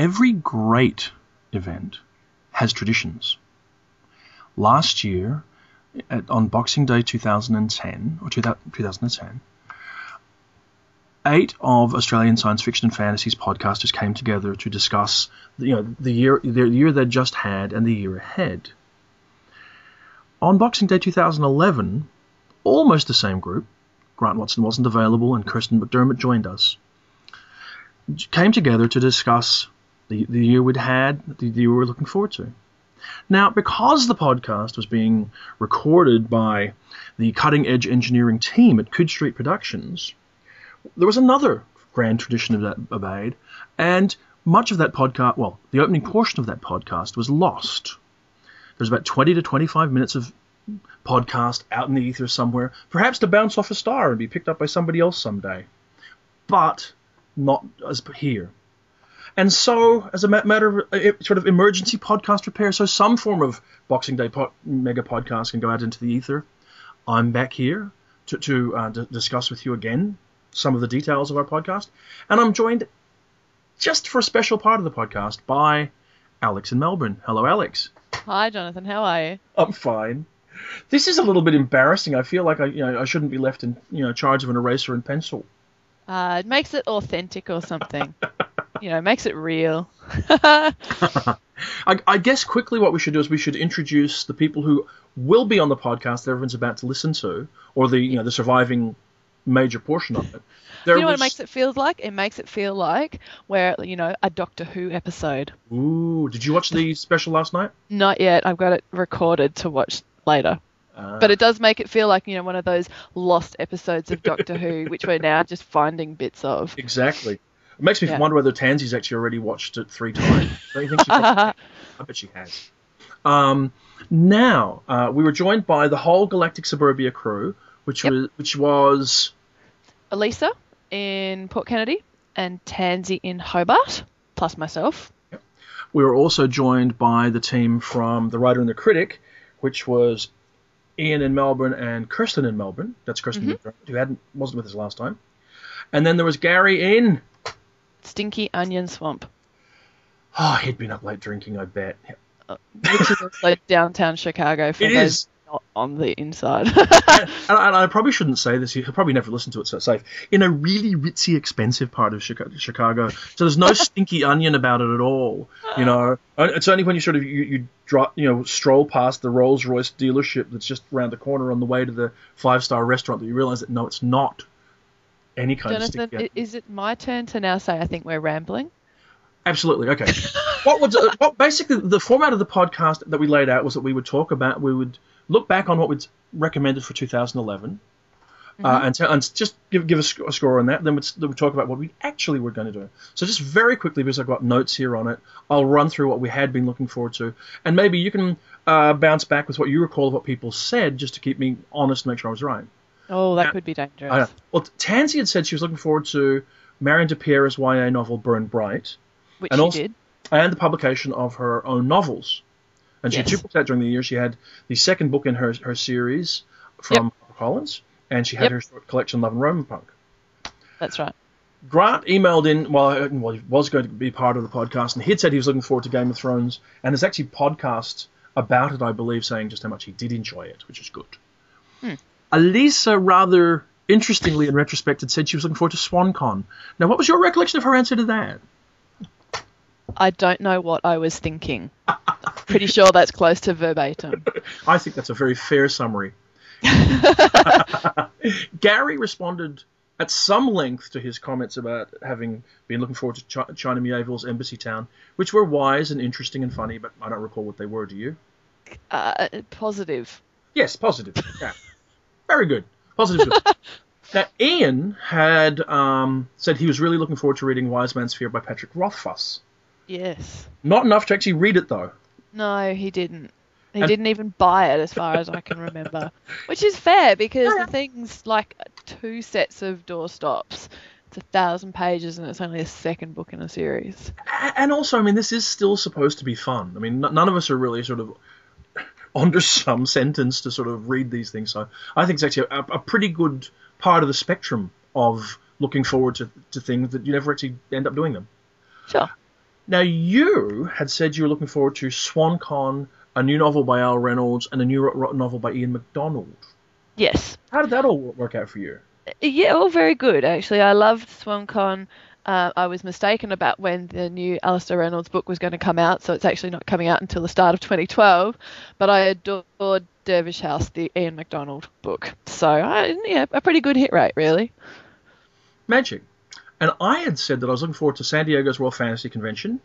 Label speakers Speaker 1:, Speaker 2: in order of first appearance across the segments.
Speaker 1: every great event has traditions. Last year, at, on Boxing Day 2010 or 2010, eight of Australian science fiction and fantasies podcasters came together to discuss, you know, the year the year they'd just had and the year ahead. On Boxing Day 2011, almost the same group, Grant Watson wasn't available and Kirstyn McDermott joined us, came together to discuss the, the year we'd had, the year we were looking forward to. Now, because the podcast was being recorded by the cutting edge engineering team at Coode Street Productions, there was another grand tradition of that obeyed, and much of that podcast, well, the opening portion of that podcast was lost. There's about 20 to 25 minutes of podcast out in the ether somewhere, perhaps to bounce off a star and be picked up by somebody else someday. But not as here. And so, as a matter of uh, sort of emergency podcast repair, so some form of Boxing Day mega podcast can go out into the ether. I'm back here to, to uh, d- discuss with you again some of the details of our podcast. And I'm joined just for a special part of the podcast by Alex in Melbourne. Hello, Alex.
Speaker 2: Hi, Jonathan. How are you?
Speaker 1: I'm fine. This is a little bit embarrassing. I feel like I, you know, I shouldn't be left in, you know, charge of an eraser and pencil.
Speaker 2: Uh, it makes it authentic or something. you know, makes it real.
Speaker 1: I, I, guess quickly what we should do is we should introduce the people who will be on the podcast that everyone's about to listen to, or the you know the surviving major portion of it.
Speaker 2: There you know was... what it makes it feel like? It makes it feel like we're, you know, a Doctor Who episode.
Speaker 1: Ooh, did you watch the special last night?
Speaker 2: Not yet. I've got it recorded to watch later. Uh, but it does make it feel like, you know, one of those lost episodes of Doctor Who, which we're now just finding bits of.
Speaker 1: Exactly. It makes me yeah. wonder whether Tansy's actually already watched it three times. Don't you think she probably, I bet she has. Um, now, uh, we were joined by the whole Galactic Suburbia crew, which yep. was which was
Speaker 2: Alisa in Port Kennedy and Tansy in Hobart, plus myself. Yep.
Speaker 1: We were also joined by the team from The Writer and the Critic, which was Ian in Melbourne and Kirstyn in Melbourne. That's Kirstyn mm-hmm. who hadn't wasn't with us last time. And then there was Gary in
Speaker 2: Stinky Onion Swamp.
Speaker 1: Oh, he'd been up late drinking, I bet.
Speaker 2: Uh, which is also downtown Chicago for it those is not on the inside.
Speaker 1: and, and, I probably shouldn't say this. He'll probably never listen to it, so it's safe. In a really ritzy, expensive part of Chicago, so there's no stinky onion about it at all. You know, it's only when you sort of you, you drop, you know, stroll past the Rolls Royce dealership that's just around the corner on the way to the five star restaurant that you realize that no, it's not any kind
Speaker 2: Jonathan,
Speaker 1: of stinky.
Speaker 2: Is it my turn to now say I think we're rambling?
Speaker 1: Absolutely. Okay. what would uh, what basically the format of the podcast that we laid out was that we would talk about we would look back on what we'd recommended for 2011, uh, mm-hmm. uh, and, and just give give a, sc- a, score on that. Then we'd, then we'd talk about what we actually were going to do. So just very quickly, because I've got notes here on it, I'll run through what we had been looking forward to, and maybe you can uh, bounce back with what you recall of what people said, just to keep me honest and make sure I was right.
Speaker 2: Oh, that now, could be dangerous.
Speaker 1: well, Tansy had said she was looking forward to Marianne de Pierres's YA novel Burn Bright,
Speaker 2: which and she also, did,
Speaker 1: and the publication of her own novels. And she yes. had two books out during the year. She had the second book in her her series from yep. Collins, and she had yep. her short collection Love and Romanpunk.
Speaker 2: That's right.
Speaker 1: Grant emailed in, well, well, he was going to be part of the podcast, and he had said he was looking forward to Game of Thrones, and there's actually podcasts about it, I believe, saying just how much he did enjoy it, which is good. Hmm. Alisa, rather interestingly, in retrospect, had said she was looking forward to SwanCon. Now, what was your recollection of her answer to that?
Speaker 2: I don't know what I was thinking. Pretty sure that's close to verbatim.
Speaker 1: I think that's a very fair summary. Gary responded at some length to his comments about having been looking forward to Ch- China Mieville's Embassytown, which were wise and interesting and funny, but I don't recall what they were. Do you?
Speaker 2: Uh, positive.
Speaker 1: Yes, positive. Yeah. Very good. Positive. Good. now, Ian had um, said he was really looking forward to reading Wise Man's Fear by Patrick Rothfuss.
Speaker 2: Yes.
Speaker 1: Not enough to actually read it, though.
Speaker 2: No, he didn't. He and, didn't even buy it, as far as I can remember. Which is fair because the thing's like two sets of doorstops. It's a thousand pages and it's only a second book in a series.
Speaker 1: And also, I mean, this is still supposed to be fun. I mean, none of us are really sort of under some sentence to sort of read these things. So I think it's actually a, a pretty good part of the spectrum of looking forward to, to things that you never actually end up doing them.
Speaker 2: Sure.
Speaker 1: Now, you had said you were looking forward to SwanCon, a new novel by Al Reynolds, and a new novel by Ian McDonald.
Speaker 2: Yes.
Speaker 1: How did that all work out for you?
Speaker 2: Uh, yeah, all very good actually. I loved SwanCon. Uh, I was mistaken about when the new Alastair Reynolds book was going to come out, so it's actually not coming out until the start of 2012. But I adored Dervish House, the Ian McDonald book. So I, yeah, a pretty good hit rate really.
Speaker 1: Magic. And I had said that I was looking forward to San Diego's World Fantasy Convention,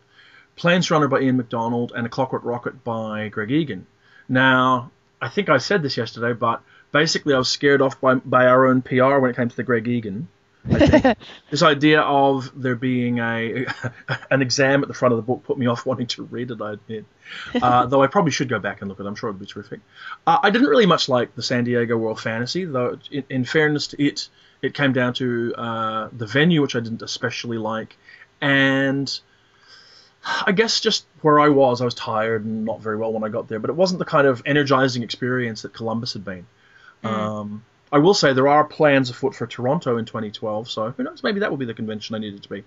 Speaker 1: Planesrunner by Ian McDonald, and A Clockwork Rocket by Greg Egan. Now, I think I said this yesterday, but basically I was scared off by, by our own PR when it came to the Greg Egan. This idea of there being a an exam at the front of the book put me off wanting to read it. I admit, uh, though I probably should go back and look at. it. I'm sure it'd be terrific. Uh, I didn't really much like the San Diego World Fantasy, though. In, in fairness to it, it came down to uh, the venue, which I didn't especially like, and I guess just where I was, I was tired and not very well when I got there. But it wasn't the kind of energizing experience that Columbus had been. Um, I will say there are plans afoot for Toronto in 2012, so who knows? Maybe that will be the convention I needed to be.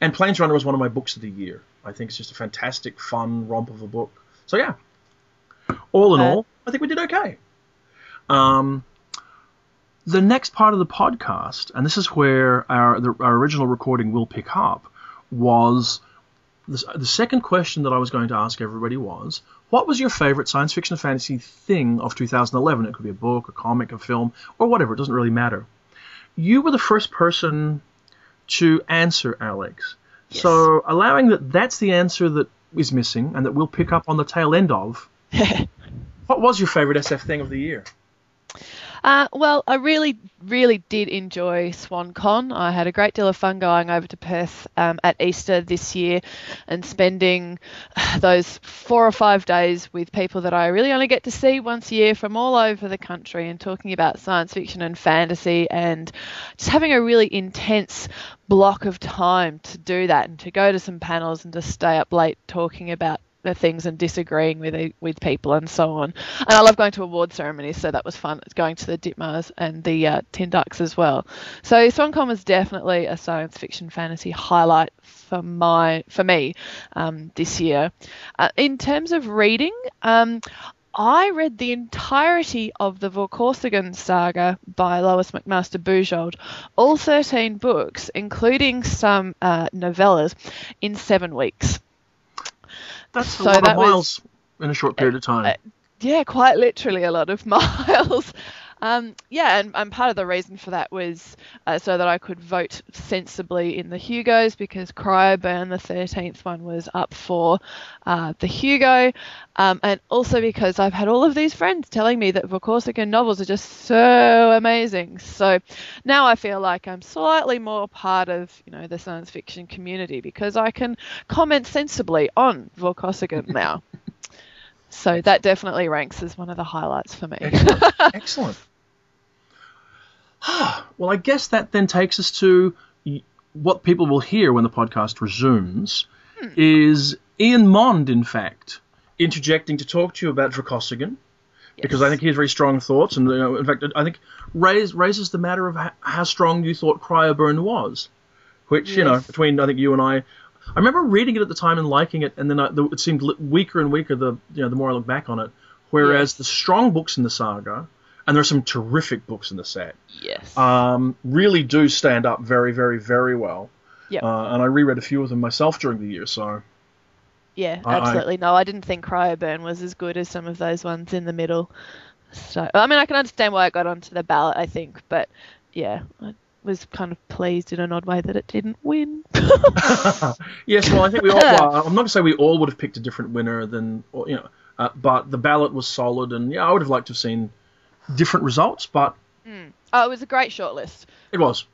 Speaker 1: And Planesrunner was one of my books of the year. I think it's just a fantastic, fun romp of a book. So yeah, all in
Speaker 2: Uh,
Speaker 1: all, I think we did okay. Um, the next part of the podcast, and this is where our the, our original recording will pick up, was the, the second question that I was going to ask everybody was, what was your favorite science fiction fantasy thing of 2011? It could be a book, a comic, a film, or whatever. It doesn't really matter. You were the first person to answer, Alex.
Speaker 2: Yes.
Speaker 1: So allowing that that's the answer that is missing and that we'll pick up on the tail end of, what was your favorite SF thing of the year?
Speaker 2: Uh, well, I really, really did enjoy SwanCon. I had a great deal of fun going over to Perth um, at Easter this year and spending those four or five days with people that I really only get to see once a year from all over the country and talking about science fiction and fantasy and just having a really intense block of time to do that and to go to some panels and to stay up late talking about the things and disagreeing with with people and so on. And I love going to award ceremonies, so that was fun. Going to the Ditmars and the uh, Tin Ducks as well. So SwanCon was definitely a science fiction fantasy highlight for my for me um, this year. Uh, in terms of reading. Um, I read the entirety of the Vorkosigan saga by Lois McMaster Bujold, all 13 books, including some uh, novellas, in seven weeks.
Speaker 1: That's
Speaker 2: So
Speaker 1: a lot
Speaker 2: that
Speaker 1: of
Speaker 2: was-
Speaker 1: miles in a short period of time.
Speaker 2: uh, yeah, quite literally a lot of miles. Um, yeah, and, and part of the reason for that was uh, so that I could vote sensibly in the Hugos because Cryoburn, the 13th one, was up for uh, the Hugo, um, and also because I've had all of these friends telling me that Vorkosigan novels are just so amazing. So now I feel like I'm slightly more part of you know the science fiction community because I can comment sensibly on Vorkosigan now. So that definitely ranks as one of the highlights for me.
Speaker 1: Excellent. Excellent. Ah, well, I guess that then takes us to what people will hear when the podcast resumes hmm. is Ian Mond, in fact, interjecting to talk to you about Vorkosigan. Because I think he has very strong thoughts, and you know, in fact, I think raise, raises the matter of how, how strong you thought Cryoburn was, which you know, between I think you and I, I remember reading it at the time and liking it, and then I, the, it seemed weaker and weaker the you know the more I look back on it. Whereas
Speaker 2: Yes.
Speaker 1: the strong books in the saga, and there are some terrific books in the set,
Speaker 2: yes.
Speaker 1: um, really do stand up very, very, very well.
Speaker 2: Yep.
Speaker 1: Uh, and I reread a few of them myself during the year, so
Speaker 2: yeah,
Speaker 1: I- I-
Speaker 2: absolutely. No, I didn't think Cryoburn was as good as some of those ones in the middle. So, I mean, I can understand why it got onto the ballot, I think, but yeah, I was kind of pleased in an odd way that it didn't win.
Speaker 1: yes. Well, I think we all. Well, I'm not going to say we all would have picked a different winner than you know, uh, but the ballot was solid, and yeah, I would have liked to have seen different results, but
Speaker 2: oh, it was a great shortlist.
Speaker 1: it was,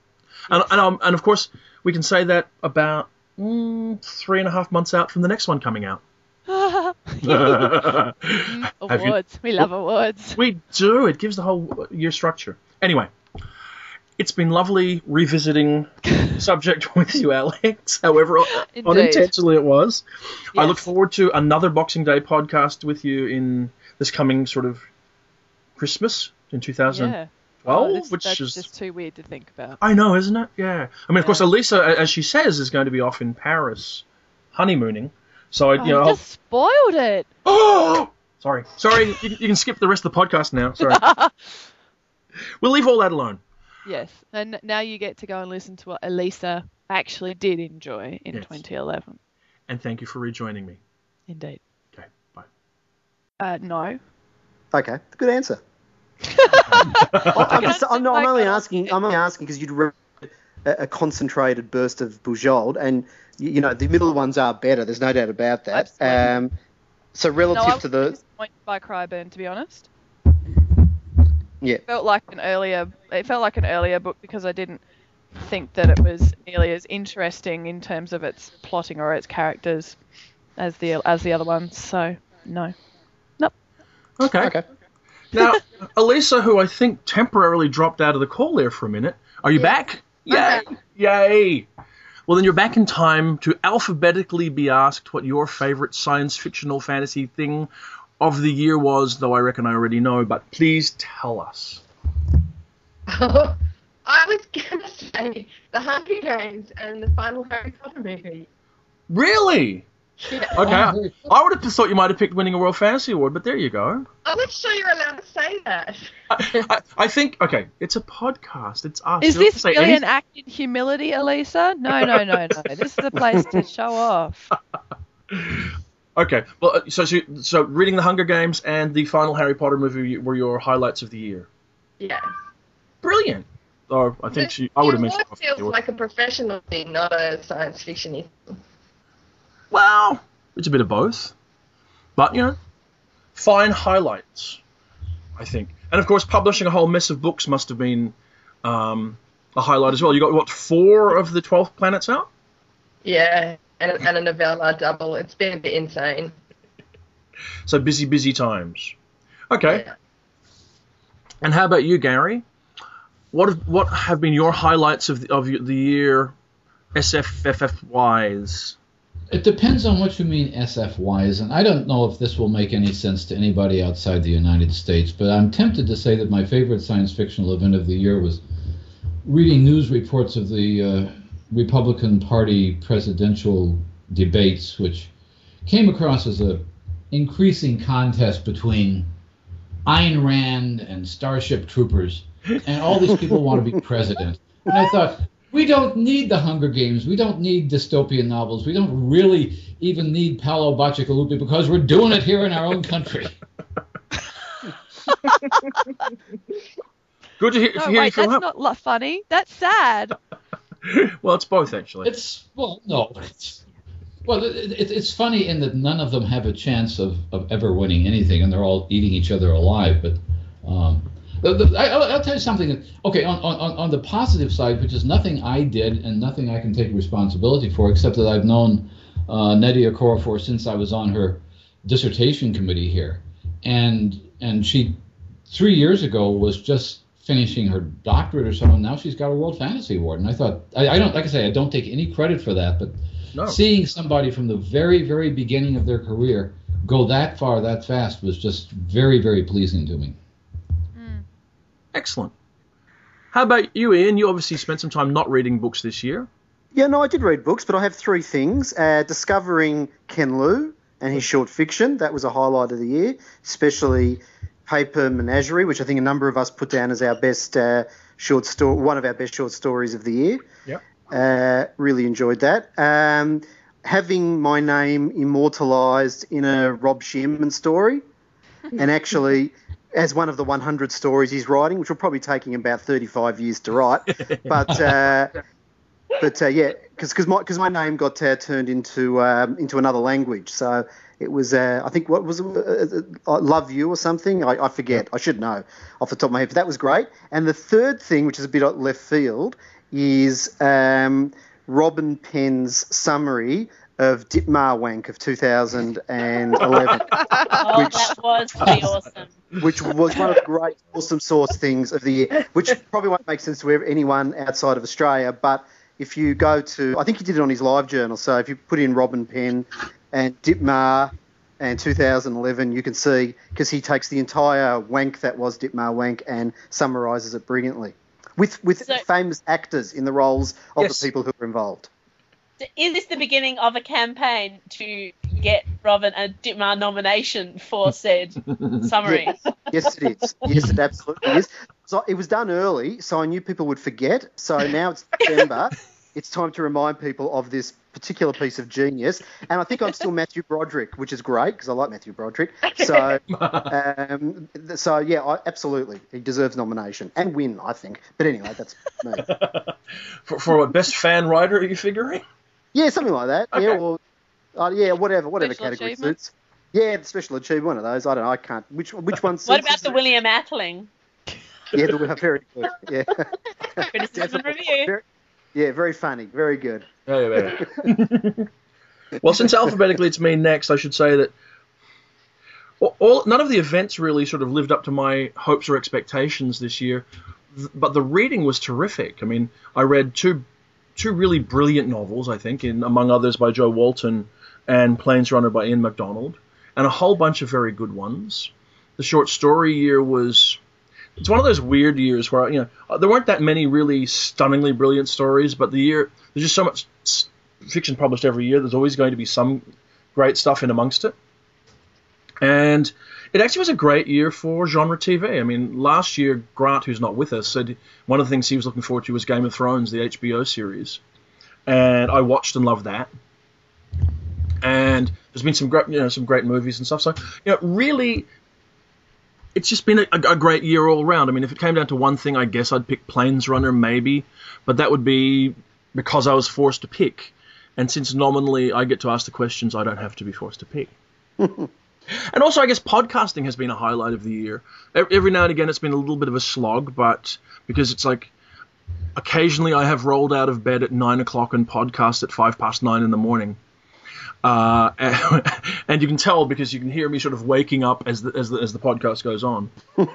Speaker 1: and and, um, and of course we can say that about mm, three and a half months out from the next one coming out. Have you-
Speaker 2: Awards. We love awards.
Speaker 1: We do. It gives the whole year structure. Anyway, it's been lovely revisiting the subject with you, Alex. However
Speaker 2: Indeed.
Speaker 1: unintentionally it was. I look forward to another Boxing Day podcast with you in this coming sort of Christmas in 2012,
Speaker 2: Yeah. Oh,
Speaker 1: which
Speaker 2: that's
Speaker 1: is.
Speaker 2: just too weird to think about.
Speaker 1: I know, isn't it? Yeah. I mean, of course, Alisa, as she says, is going to be off in Paris honeymooning. So I,
Speaker 2: Oh,
Speaker 1: you know,
Speaker 2: you
Speaker 1: I'll-
Speaker 2: just spoiled it.
Speaker 1: oh, sorry, sorry. You, you can skip the rest of the podcast now. Sorry, we'll leave all that alone.
Speaker 2: Yes, and now you get to go and listen to what Alisa actually did enjoy in
Speaker 1: Yes.
Speaker 2: 2011.
Speaker 1: And thank you for rejoining me.
Speaker 2: Indeed.
Speaker 1: Okay, bye.
Speaker 2: Uh, no.
Speaker 3: Okay, good answer. I'm, just, I'm, not, I'm only asking. I'm only asking because you'd read a, a concentrated burst of Bujold, and you, you know the middle ones are better. There's no doubt about that.
Speaker 2: Absolutely.
Speaker 3: Um, so
Speaker 2: No,
Speaker 3: relative
Speaker 2: I was
Speaker 3: to the
Speaker 2: disappointed by Cryoburn, to be honest.
Speaker 3: yeah,
Speaker 2: It felt like an earlier. It felt like an earlier book because I didn't think that it was nearly as interesting in terms of its plotting or its characters as the as the other ones. So no.
Speaker 1: Okay.
Speaker 3: okay.
Speaker 1: Now, Alisa, who I think temporarily dropped out of the call there for a minute, are you back? Yay! Yay! Well, then you're back in time to alphabetically be asked what your favorite science fictional fantasy thing of the year was, though I reckon I already know, but please tell us.
Speaker 4: Oh, I was gonna say the Hunger Games and the final Harry Potter movie.
Speaker 1: Really?
Speaker 4: Yeah.
Speaker 1: Okay. I would have thought you might have picked winning a World Fantasy Award, but there you go.
Speaker 4: I'm not sure you're allowed to say that.
Speaker 1: I, I, I think, okay, it's a podcast. It's us.
Speaker 2: Is
Speaker 1: You don't
Speaker 2: this
Speaker 1: to say
Speaker 2: really
Speaker 1: anything.
Speaker 2: an act in humility, Alisa? No, no, no, no. This is a place to show off.
Speaker 1: Okay, well, uh, so, so so reading the Hunger Games and the final Harry Potter movie were your highlights of the year.
Speaker 4: Yeah.
Speaker 1: Brilliant. Oh, I think she. I would have
Speaker 4: The
Speaker 1: mentioned.
Speaker 4: award feels like a professional thing, not a science fiction thing.
Speaker 1: Well, it's a bit of both, but you know, fine highlights. I think, and of course, publishing a whole mess of books must have been um, a highlight as well. You got what four of the twelfth planets out?
Speaker 4: Yeah, and, and a novella double. It's been a bit insane.
Speaker 1: So busy, busy times. Okay,
Speaker 4: Yeah.
Speaker 1: and how about you, Gary? What have, what have been your highlights of the, of the year, SFFF wise?
Speaker 5: It depends on what you mean SF wise, and I don't know if this will make any sense to anybody outside the United States, but I'm tempted to say that my favorite science fictional event of the year was reading news reports of the uh, Republican Party presidential debates, which came across as a increasing contest between Ayn Rand and Starship Troopers, and all these people want to be president. And I thought, we don't need the Hunger Games. We don't need dystopian novels. We don't really even need Paolo Bacigalupi because we're doing it here in our own country.
Speaker 1: Good to hear,
Speaker 2: No,
Speaker 1: hear you
Speaker 2: wait, that's
Speaker 1: help.
Speaker 2: not funny. That's sad.
Speaker 1: Well, it's both actually.
Speaker 5: It's well, no, it's well, it, it, it's funny in that none of them have a chance of, of ever winning anything, and they're all eating each other alive. But um, the, the, I, I'll, I'll tell you something. Okay, on, on on the positive side, which is nothing I did and nothing I can take responsibility for, except that I've known uh, Nnedi Okorafor since I was on her dissertation committee here, and and she three years ago was just finishing her doctorate or something. Now she's got a World Fantasy Award, and I thought I, I don't like I say I don't take any credit for that, but
Speaker 1: No.
Speaker 5: seeing somebody from the very very beginning of their career go that far that fast was just very very pleasing to me.
Speaker 1: Excellent. How about you, Ian? You obviously spent some time not reading books this year.
Speaker 3: Yeah, no, I did read books, but I have three things. Uh, discovering Ken Liu and his short fiction, that was a highlight of the year, especially Paper Menagerie, which I think a number of us put down as our best uh, short story, one of our best short stories of the year.
Speaker 1: Yep.
Speaker 3: Uh, really enjoyed that. Um, having my name immortalised in a Rob Shearman story, and actually as one of the 100 stories he's writing, which will probably take him about 35 years to write. But uh, but uh, yeah, because my because my name got uh, turned into um, into another language, so it was uh, I think what was it, uh, uh, love you or something I, I forget I should know off the top of my head, but that was great. And the third thing, which is a bit left field, is um, Robin Pen's summary of Ditmar Wank of 2011,
Speaker 6: Oh,
Speaker 3: Which-
Speaker 6: that was pretty awesome.
Speaker 3: which was one of the great awesome source things of the year, which probably won't make sense to anyone outside of Australia, but if you go to, I think he did it on his live journal. So if you put in Robin Pen and Ditmar and 2011, you can see because he takes the entire wank that was Ditmar wank and summarises it brilliantly with with
Speaker 6: So-
Speaker 3: famous actors in the roles of
Speaker 1: Yes.
Speaker 3: the people who were involved.
Speaker 6: So is this the beginning of a campaign to get Robin a Ditmar nomination for said summary?
Speaker 3: Yes, it is. Yes, it absolutely is. So it was done early, so I knew people would forget. So now it's December. it's time to remind people of this particular piece of genius. And I think I'm still Matthew Broderick, which is great because I like Matthew Broderick. So, um, so yeah, I, absolutely, he deserves nomination and win, I think. But anyway, that's me.
Speaker 1: For, for what best fan writer are you figuring?
Speaker 3: Yeah, something like that. Yeah, or uh, yeah, whatever, whatever
Speaker 2: Special
Speaker 3: category suits. Yeah, the special achievement, one of those. I don't know. I can't. Which which one?
Speaker 6: What about
Speaker 3: us?
Speaker 6: the William Atheling?
Speaker 3: Yeah, the. Very good. Yeah.
Speaker 6: Criticism and review.
Speaker 3: Very, yeah, very funny. Very good.
Speaker 1: Yeah, yeah, yeah. well, since alphabetically it's me next, I should say that all, all none of the events really sort of lived up to my hopes or expectations this year, but the reading was terrific. I mean, I read two two really brilliant novels, I think, in among others by Jo Walton and Planesrunner by Ian McDonald, and a whole bunch of very good ones. The short story year was it's one of those weird years where you know uh, there weren't that many really stunningly brilliant stories, but the year there's just so much fiction published every year. There's always going to be some great stuff in amongst it, and it actually was a great year for genre TV. I mean, last year Grant, who's not with us, said one of the things he was looking forward to was Game of Thrones, the HBO series, and I watched and loved that. And there's been some great, you know, some great movies and stuff. So, you know, really, it's just been a, a great year all around. I mean, if it came down to one thing, I guess I'd pick Planesrunner maybe, but that would be because I was forced to pick. And since nominally I get to ask the questions, I don't have to be forced to pick. and also, I guess podcasting has been a highlight of the year. E- Every now and again, it's been a little bit of a slog, but because it's like occasionally I have rolled out of bed at nine o'clock and podcast at five past nine in the morning. Uh, and, and you can tell because you can hear me sort of waking up as the, as the, as the podcast goes on. and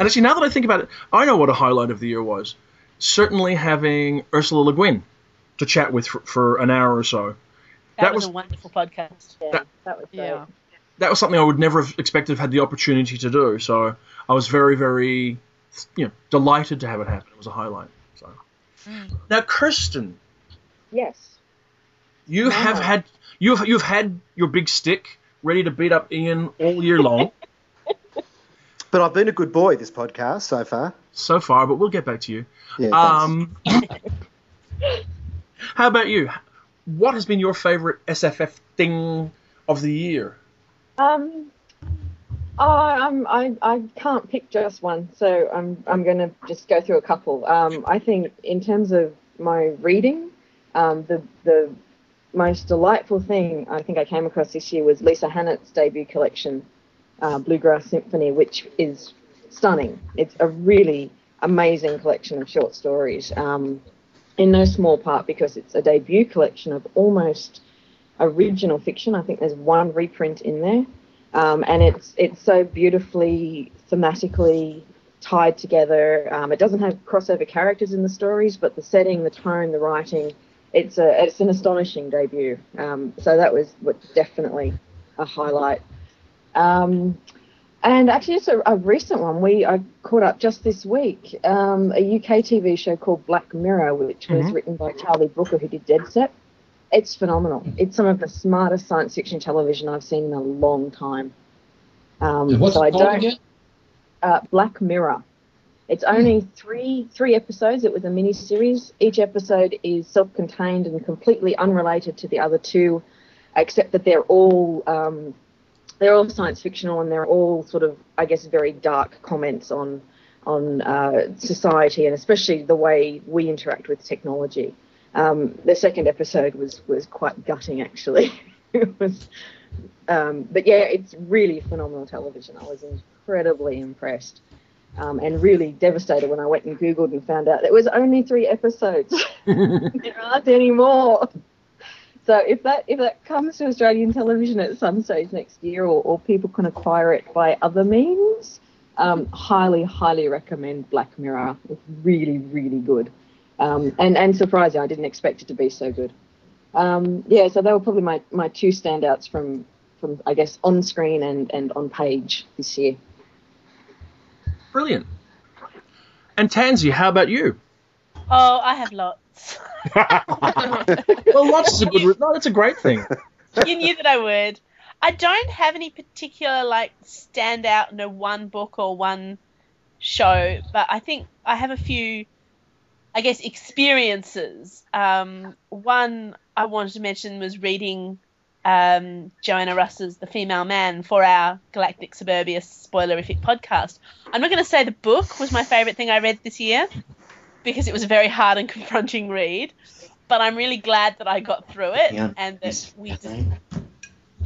Speaker 1: actually, now that I think about it, I know what a highlight of the year was. Certainly having Ursula Le Guin to chat with for, for an hour or so.
Speaker 6: That,
Speaker 1: That
Speaker 6: was,
Speaker 1: was-
Speaker 6: a wonderful podcast.
Speaker 4: Yeah,
Speaker 1: That-
Speaker 4: that was great.
Speaker 2: Yeah.
Speaker 1: That was something I would never have expected to have had the opportunity to do. So I was very, very, you know, delighted to have it happen. It was a highlight. So now, Kirstyn,
Speaker 4: Yes.
Speaker 1: you have had you've you've had your big stick ready to beat up Ian all year long
Speaker 3: But I've been a good boy this podcast so far.
Speaker 1: so far, but we'll get back to you.
Speaker 3: Yeah.
Speaker 1: Um, how about you? What has been your favorite SFF thing of the year?
Speaker 4: Um, oh, I'm, I, I can't pick just one, so I'm, I'm going to just go through a couple. Um, I think in terms of my reading, um, the, the most delightful thing I think I came across this year was Lisa Hannett's debut collection, uh, Bluegrass Symphony, which is stunning. It's a really amazing collection of short stories, um, in no small part because it's a debut collection of almost original fiction. I think there's one reprint in there, um, and it's it's so beautifully thematically tied together. Um, it doesn't have crossover characters in the stories, but the setting, the tone, the writing, it's a it's an astonishing debut. Um, so that was what definitely a highlight. Um, and actually, it's a, a recent one. We I caught up just this week. Um, a UK TV show called Black Mirror, which was
Speaker 1: Mhm.
Speaker 4: written by Charlie Brooker, who did Dead Set. It's phenomenal. It's some of the smartest science fiction television I've seen in a long time. Um,
Speaker 5: what's
Speaker 4: so I
Speaker 5: it called
Speaker 4: don't.
Speaker 5: again?
Speaker 4: Uh, Black Mirror. It's only three three episodes. It was a mini series. Each episode is self-contained and completely unrelated to the other two, except that they're all um, they're all science fictional and they're all sort of I guess very dark comments on on uh, society and especially the way we interact with technology. Um, the second episode was was quite gutting actually. it was, um, but yeah, it's really phenomenal television. I was incredibly impressed. Um, and really devastated when I went and Googled and found out there was only three episodes. there aren't any more. So if that if that comes to Australian television at some stage next year, or, or people can acquire it by other means, um, highly highly recommend Black Mirror. It's really really good, um, and and surprising. I didn't expect it to be so good. Um, yeah, so they were probably my, my two standouts from from I guess on screen and, and on page this year.
Speaker 1: Brilliant. And Tansy, how about you?
Speaker 6: Oh, I have lots. lots.
Speaker 1: well, lots is a good. Re- no, that's a great thing.
Speaker 6: you knew that I would. I don't have any particular like standout, no one book or one show, but I think I have a few, I guess, experiences. Um, one I wanted to mention was reading um, Joanna Russ's The Female Man for our Galactic Suburbia spoilerific podcast. I'm not going to say the book was my favourite thing I read this year because it was a very hard and confronting read, but I'm really glad that I got through it
Speaker 7: Yeah.
Speaker 6: and that we just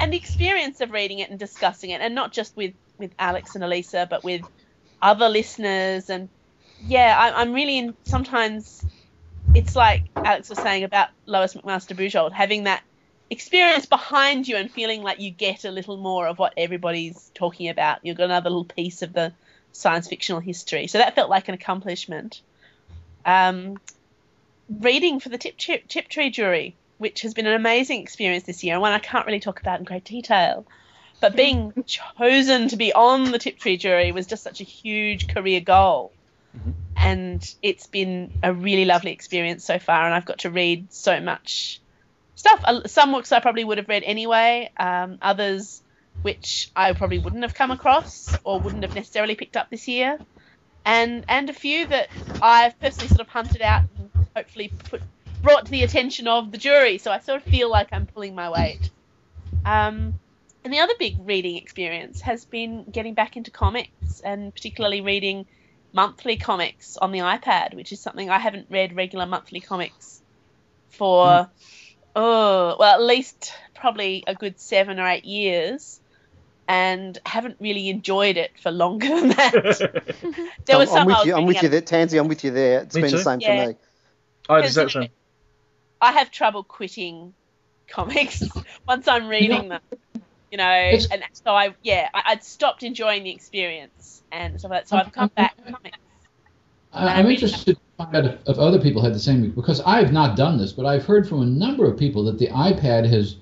Speaker 6: and the experience of reading it and discussing it, and not just with with Alex and Alisa, but with other listeners. And yeah, I, I'm really in. Sometimes it's like Alex was saying about Lois McMaster Bujold having that experience behind you and feeling like you get a little more of what everybody's talking about. You've got another little piece of the science fictional history. So that felt like an accomplishment. Um, reading for the Tip, Tip, Tiptree jury, which has been an amazing experience this year, and one I can't really talk about in great detail. But being chosen to be on the Tiptree jury was just such a huge career goal. And it's been a really lovely experience so far, and I've got to read so much stuff. Some books I probably would have read anyway, um, others which I probably wouldn't have come across or wouldn't have necessarily picked up this year, and and a few that I've personally sort of hunted out and hopefully put brought to the attention of the jury. So I sort of feel like I'm pulling my weight. Um, and the other big reading experience has been getting back into comics and particularly reading monthly comics on the iPad, which is something I haven't read regular monthly comics for, hmm. oh, well, at least probably a good seven or eight years. And haven't really enjoyed it for longer than that. there was
Speaker 3: I'm, I'm
Speaker 6: some I
Speaker 3: with
Speaker 6: was
Speaker 3: you. I'm with you there, Tansy. I'm with you there. It's
Speaker 1: Me
Speaker 3: been
Speaker 1: too.
Speaker 3: the same
Speaker 6: Yeah.
Speaker 3: for me.
Speaker 1: Oh,
Speaker 6: Because,
Speaker 1: does that
Speaker 6: you know,
Speaker 1: sound?
Speaker 6: I have trouble quitting comics once I'm reading them. You know,
Speaker 5: It's-
Speaker 6: and so I yeah, I, I'd stopped enjoying the experience and stuff like that. So I've come back to comics.
Speaker 5: I- I'm interested to find out if, if other people had the same because I've not done this, but I've heard from a number of people that the iPad has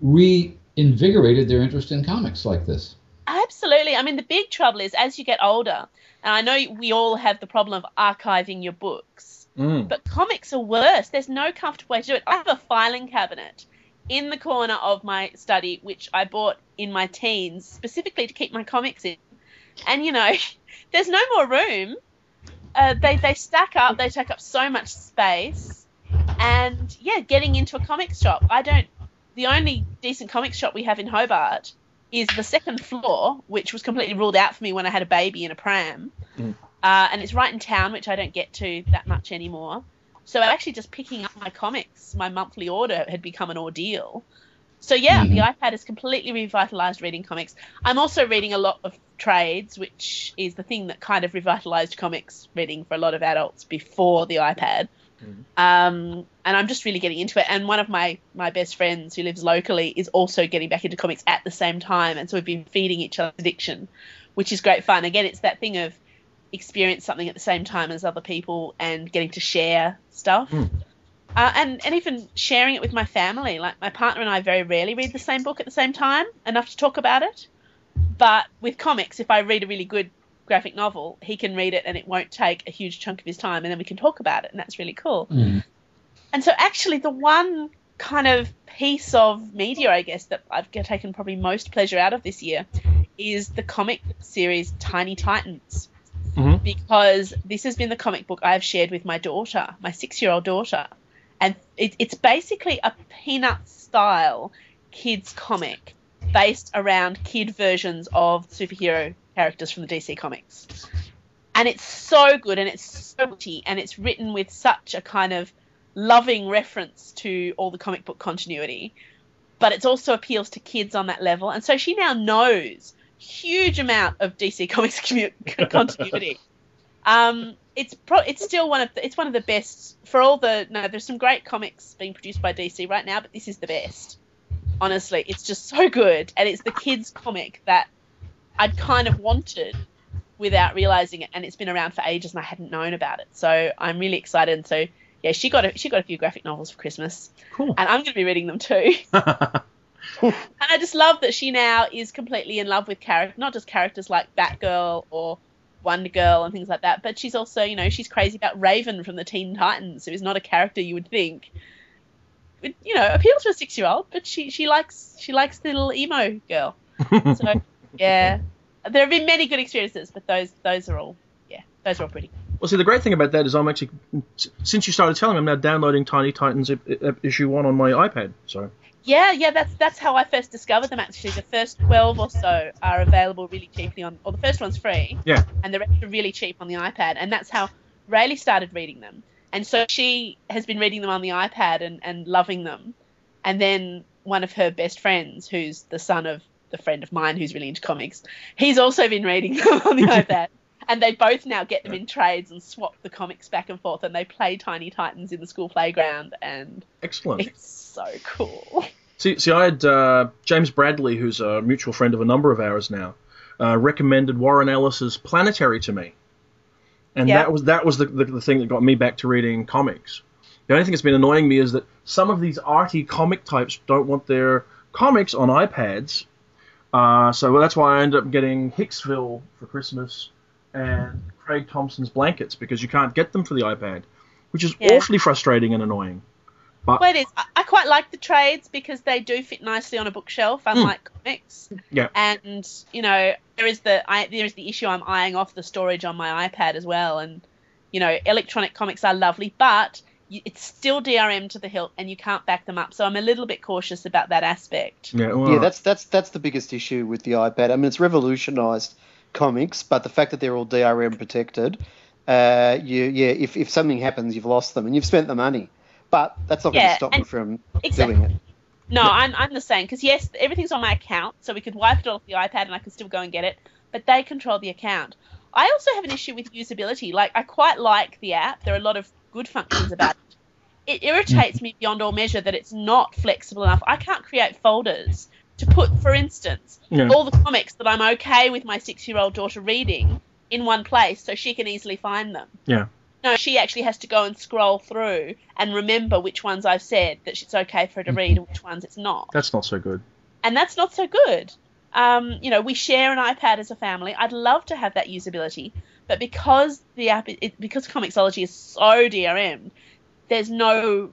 Speaker 5: reinvigorated their interest in comics like this.
Speaker 6: Absolutely. I mean, the big trouble is as you get older, and I know we all have the problem of archiving your books,
Speaker 1: Mm.
Speaker 6: but comics are worse. There's no comfortable way to do it. I have a filing cabinet in the corner of my study, which I bought in my teens specifically to keep my comics in. And you know, there's no more room. Uh, they they stack up. They take up so much space. And yeah, getting into a comic shop. I don't. The only decent comic shop we have in Hobart is the second floor, which was completely ruled out for me when I had a baby in a pram.
Speaker 1: Mm.
Speaker 6: Uh, and it's right in town, which I don't get to that much anymore. So actually, just picking up my comics, my monthly order had become an ordeal. So yeah, the iPad has completely revitalized reading comics. I'm also reading a lot of trades, which is the thing that kind of revitalized comics reading for a lot of adults before the iPad. Um, and I'm just really getting into it. And one of my my best friends who lives locally is also getting back into comics at the same time, and so we've been feeding each other's addiction, which is great fun. Again, it's that thing of experience something at the same time as other people and getting to share stuff.
Speaker 1: Mm.
Speaker 6: Uh, and, and even sharing it with my family. Like my partner and I very rarely read the same book at the same time, enough to talk about it. But with comics, if I read a really good graphic novel, he can read it and it won't take a huge chunk of his time, and then we can talk about it, and that's really cool.
Speaker 5: Mm.
Speaker 6: And so, actually, the one kind of piece of media, I guess, that I've taken probably most pleasure out of this year is the comic series Tiny Titans.
Speaker 1: Mhm.
Speaker 6: Because this has been the comic book I have shared with my daughter, my six year old daughter. And it, it's basically a peanut style kids comic based around kid versions of superhero characters from the DC Comics. And it's so good and it's so witty and it's written with such a kind of loving reference to all the comic book continuity. But it also appeals to kids on that level. And so she now knows huge amount of DC Comics commu- continuity. Um, it's pro- it's still one of the, it's one of the best for all the no. There's some great comics being produced by DC right now, but this is the best. Honestly, it's just so good, and it's the kids comic that I'd kind of wanted without realizing it, and it's been around for ages, and I hadn't known about it. So I'm really excited. And so yeah, she got a, she got a few graphic novels for Christmas,
Speaker 1: Cool.
Speaker 6: and I'm going to be reading them too. And I just love that she now is completely in love with character, not just characters like Batgirl or Wonder Girl and things like that. But she's also, you know, she's crazy about Raven from the Teen Titans, who is not a character you would think. Would, you know, appeals to a six-year-old, but she she likes she likes the little emo girl. So yeah, there have been many good experiences, but those those are all yeah, those are all pretty.
Speaker 1: Well, see, the great thing about that is I'm actually, since you started telling me, I'm now downloading Tiny Titans i- i- issue one on my iPad. So
Speaker 6: Yeah, yeah, that's that's how I first discovered them. Actually, the first twelve or so are available really cheaply on, or the first one's free.
Speaker 1: Yeah.
Speaker 6: And the rest are really cheap on the iPad, and that's how Rayleigh started reading them. And so she has been reading them on the iPad and, and loving them. And then one of her best friends, who's the son of the friend of mine who's really into comics, he's also been reading them on the iPad. And they both now get them in trades and swap the comics back and forth, and they play Tiny Titans in the school playground, and
Speaker 1: excellent.
Speaker 6: it's so cool.
Speaker 1: See, see, I had uh, James Bradley, who's a mutual friend of a number of ours now, uh, recommended Warren Ellis's Planetary to me, and that was that was the, the the thing that got me back to reading comics. The only thing that's been annoying me is that some of these arty comic types don't want their comics on iPads, uh, so that's why I ended up getting Hicksville for Christmas and Craig Thompson's blankets because you can't get them for the iPad, which is
Speaker 6: Yeah.
Speaker 1: awfully frustrating and annoying.
Speaker 6: Well, it is. I, I quite like the trades because they do fit nicely on a bookshelf, hmm. unlike comics.
Speaker 1: Yeah.
Speaker 6: And you know, there is the I, there is the issue I'm eyeing off the storage on my iPad as well. And you know, electronic comics are lovely, but it's still DRM to the hilt, and you can't back them up. So I'm a little bit cautious about that aspect.
Speaker 1: Yeah, well,
Speaker 3: Yeah, that's that's that's the biggest issue with the iPad. I mean, it's revolutionised comics, but the fact that they're all DRM protected, uh, you yeah, if if something happens, you've lost them and you've spent the money. But that's not going to stop
Speaker 6: and-
Speaker 3: from
Speaker 6: Exactly.
Speaker 3: doing it.
Speaker 6: No, I'm, I'm the same because yes, everything's on my account, so we could wipe it off the iPad and I could still go and get it, but they control the account. I also have an issue with usability. Like, I quite like the app. There are a lot of good functions about it. It irritates me beyond all measure that it's not flexible enough. I can't create folders to put, for instance,
Speaker 1: Yeah.
Speaker 6: all the comics that I'm okay with my six-year-old daughter reading in one place so she can easily find them.
Speaker 1: Yeah.
Speaker 6: No, she actually has to go and scroll through and remember which ones I've said that it's okay for her to read and which ones it's not.
Speaker 1: that's not so good.
Speaker 6: And that's not so good. Um, you know, we share an iPad as a family. I'd love to have that usability, but because the app, it, because Comixology is so DRM, there's no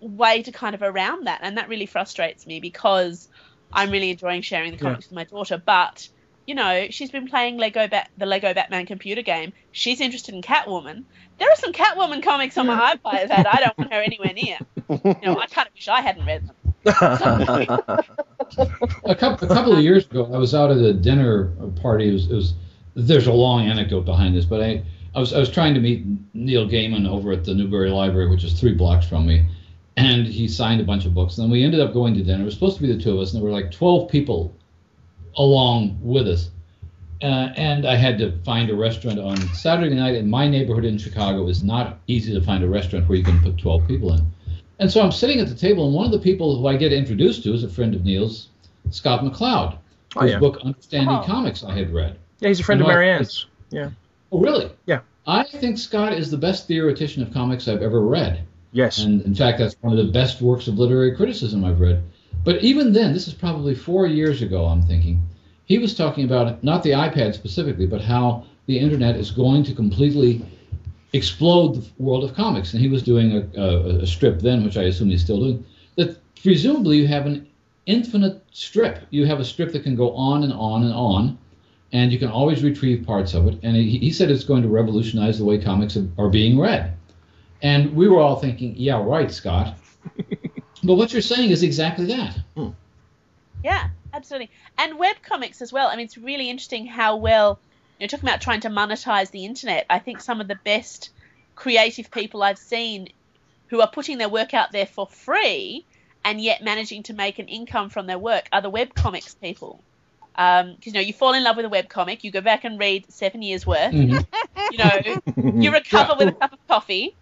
Speaker 6: way to kind of around that, and that really frustrates me because I'm really enjoying sharing the
Speaker 1: Yeah.
Speaker 6: comics with my daughter. But you know, she's been playing Lego Bat- the Lego Batman computer game. She's interested in Catwoman. There are some Catwoman comics on my iPad that I don't want her anywhere near. You know, I kind of wish I hadn't read them.
Speaker 5: a couple, a couple of years ago, I was out at a dinner party. It was, it was there's a long anecdote behind this, but I, I was I was trying to meet Neil Gaiman over at the Newberry Library, which is three blocks from me, and he signed a bunch of books. And then we ended up going to dinner. It was supposed to be the two of us, and there were like 12 people along with us. Uh, and I had to find a restaurant on Saturday night in my neighborhood in Chicago. It's not easy to find a restaurant where you can put 12 people in. And so I'm sitting at the table, and one of the people who I get introduced to is a friend of Neil's, Scott McCloud,
Speaker 1: Oh,
Speaker 5: whose
Speaker 1: yeah.
Speaker 5: book Understanding
Speaker 6: Oh.
Speaker 5: Comics I had read.
Speaker 1: Yeah, he's a friend
Speaker 5: You
Speaker 1: of
Speaker 5: know,
Speaker 1: Yeah.
Speaker 5: Oh, really?
Speaker 1: Yeah.
Speaker 5: I think Scott is the best theoretician of comics I've ever read.
Speaker 1: Yes.
Speaker 5: And in fact, that's one of the best works of literary criticism I've read. But even then, this is probably four years ago, I'm thinking, he was talking about not the iPad specifically, but how the internet is going to completely explode the world of comics. And he was doing a, a, a strip then, which I assume he's still doing, that presumably you have an infinite strip. You have a strip that can go on and on and on, and you can always retrieve parts of it. And he, he said it's going to revolutionize the way comics are, are being read. And we were all thinking, yeah, right, Scott. but what you're saying is exactly that.
Speaker 6: Yeah, absolutely. And web comics as well. I mean, it's really interesting how well you're talking about trying to monetize the internet. I think some of the best creative people I've seen who are putting their work out there for free and yet managing to make an income from their work are the web comics people. Because you know, you fall in love with a web comic, you go back and read seven years worth.
Speaker 5: Mhm.
Speaker 6: You know, you recover with a cup of coffee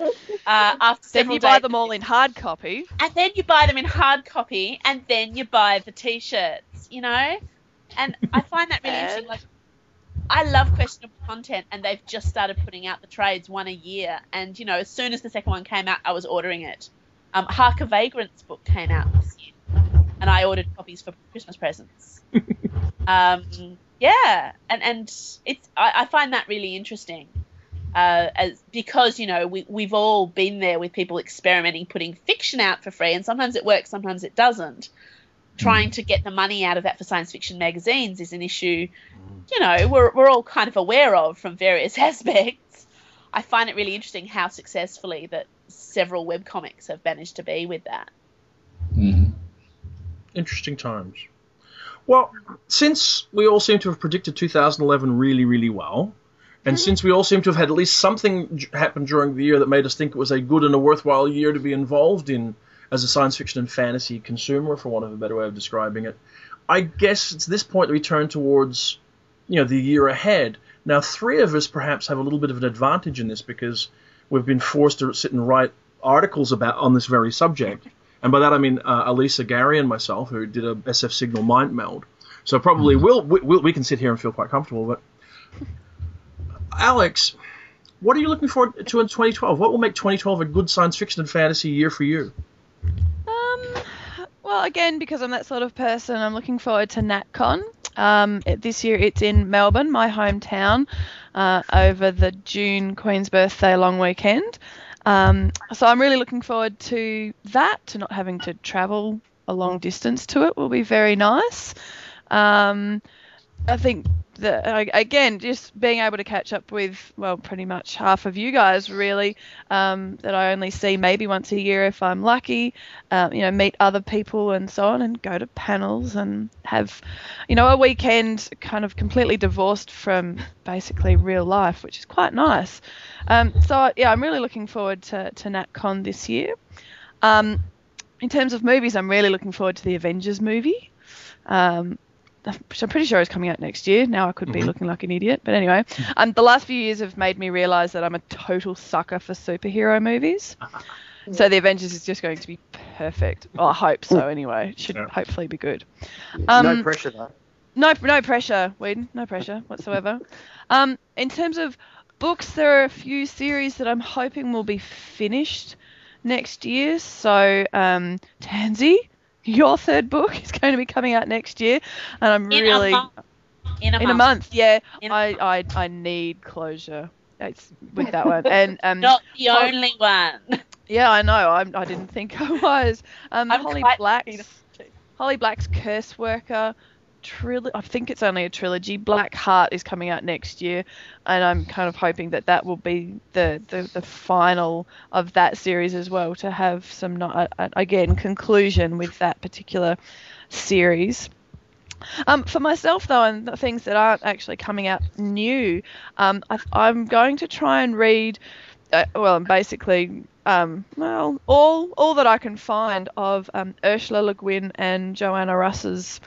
Speaker 6: uh, after
Speaker 2: Then you buy
Speaker 6: days.
Speaker 2: them all in hard copy.
Speaker 6: and then you buy them in hard copy, and then you buy the t-shirts, you know. And I find that really interesting. Like, I love questionable content, and they've just started putting out the trades one a year. And you know, as soon as the second one came out, I was ordering it. Um, Hark! A Vagrant's book came out this year, and I ordered copies for Christmas presents. um, Yeah, and and it's I, I find that really interesting. Uh, as because you know we we've all been there with people experimenting putting fiction out for free, and sometimes it works, sometimes it doesn't. Trying to get the money out of that for science fiction magazines is an issue, you know, we're we're all kind of aware of from various aspects. I find it really interesting how successfully that several webcomics have managed to be with that.
Speaker 5: Mhm.
Speaker 1: Interesting times. Well, since we all seem to have predicted 2011 really, really well, and since we all seem to have had at least something happen during the year that made us think it was a good and a worthwhile year to be involved in as a science fiction and fantasy consumer, for want of a better way of describing it, I guess it's this point that we turn towards, you know, the year ahead. Now, three of us perhaps have a little bit of an advantage in this because we've been forced to sit and write articles about on this very subject. And by that I mean uh, Alisa Gary and myself, who did a SF Signal Mind Meld. So probably we'll, we, we'll, we can sit here and feel quite comfortable. But Alex, what are you looking forward to in 2012? What will make 2012 a good science fiction and fantasy year for you?
Speaker 2: Um, well, again, because I'm that sort of person, I'm looking forward to NatCon. Um, this year it's in Melbourne, my hometown, uh, over the June Queen's Birthday long weekend. Um, so I'm really looking forward to that, to not having to travel a long distance to it will be very nice. Um, I think that again, just being able to catch up with well, pretty much half of you guys really um, that I only see maybe once a year if I'm lucky. Um, you know, meet other people and so on, and go to panels and have, you know, a weekend kind of completely divorced from basically real life, which is quite nice. Um, so yeah, I'm really looking forward to to NatCon this year. Um, in terms of movies, I'm really looking forward to the Avengers movie. Um, which I'm pretty sure is coming out next year. Now I could be
Speaker 1: Mhm.
Speaker 2: looking like an idiot, but anyway, um, the last few years have made me realise that I'm a total sucker for superhero movies. So the Avengers is just going to be perfect. Well, I hope so. Anyway, it should
Speaker 1: Yeah.
Speaker 2: hopefully be good.
Speaker 3: no
Speaker 2: Um,
Speaker 3: pressure though.
Speaker 2: No, no pressure, Whedon. No pressure whatsoever. Um, in terms of books, there are a few series that I'm hoping will be finished next year. So, um, Tansy, your third book is going to be coming out next year, and I'm
Speaker 6: In
Speaker 2: really
Speaker 6: a month. In a
Speaker 2: in
Speaker 6: month.
Speaker 2: a month. Yeah,
Speaker 6: In
Speaker 2: I, I I need closure. It's with that one, and um,
Speaker 6: Not the
Speaker 2: Hol-
Speaker 6: only one.
Speaker 2: yeah, I know. I'm, I didn't think I was. Um,
Speaker 6: I'm
Speaker 2: Holly Black's Holly Black's Curse Worker trilogy. I think it's only a trilogy. Black Heart is coming out next year, and I'm kind of hoping that that will be the the, the final of that series as well to have some not again conclusion with that particular series. Um, for myself though, and the things that aren't actually coming out new, um, I, I'm going to try and read. Uh, well, basically, um, well, all all that I can find of um, Ursula Le Guin and Joanna Russ's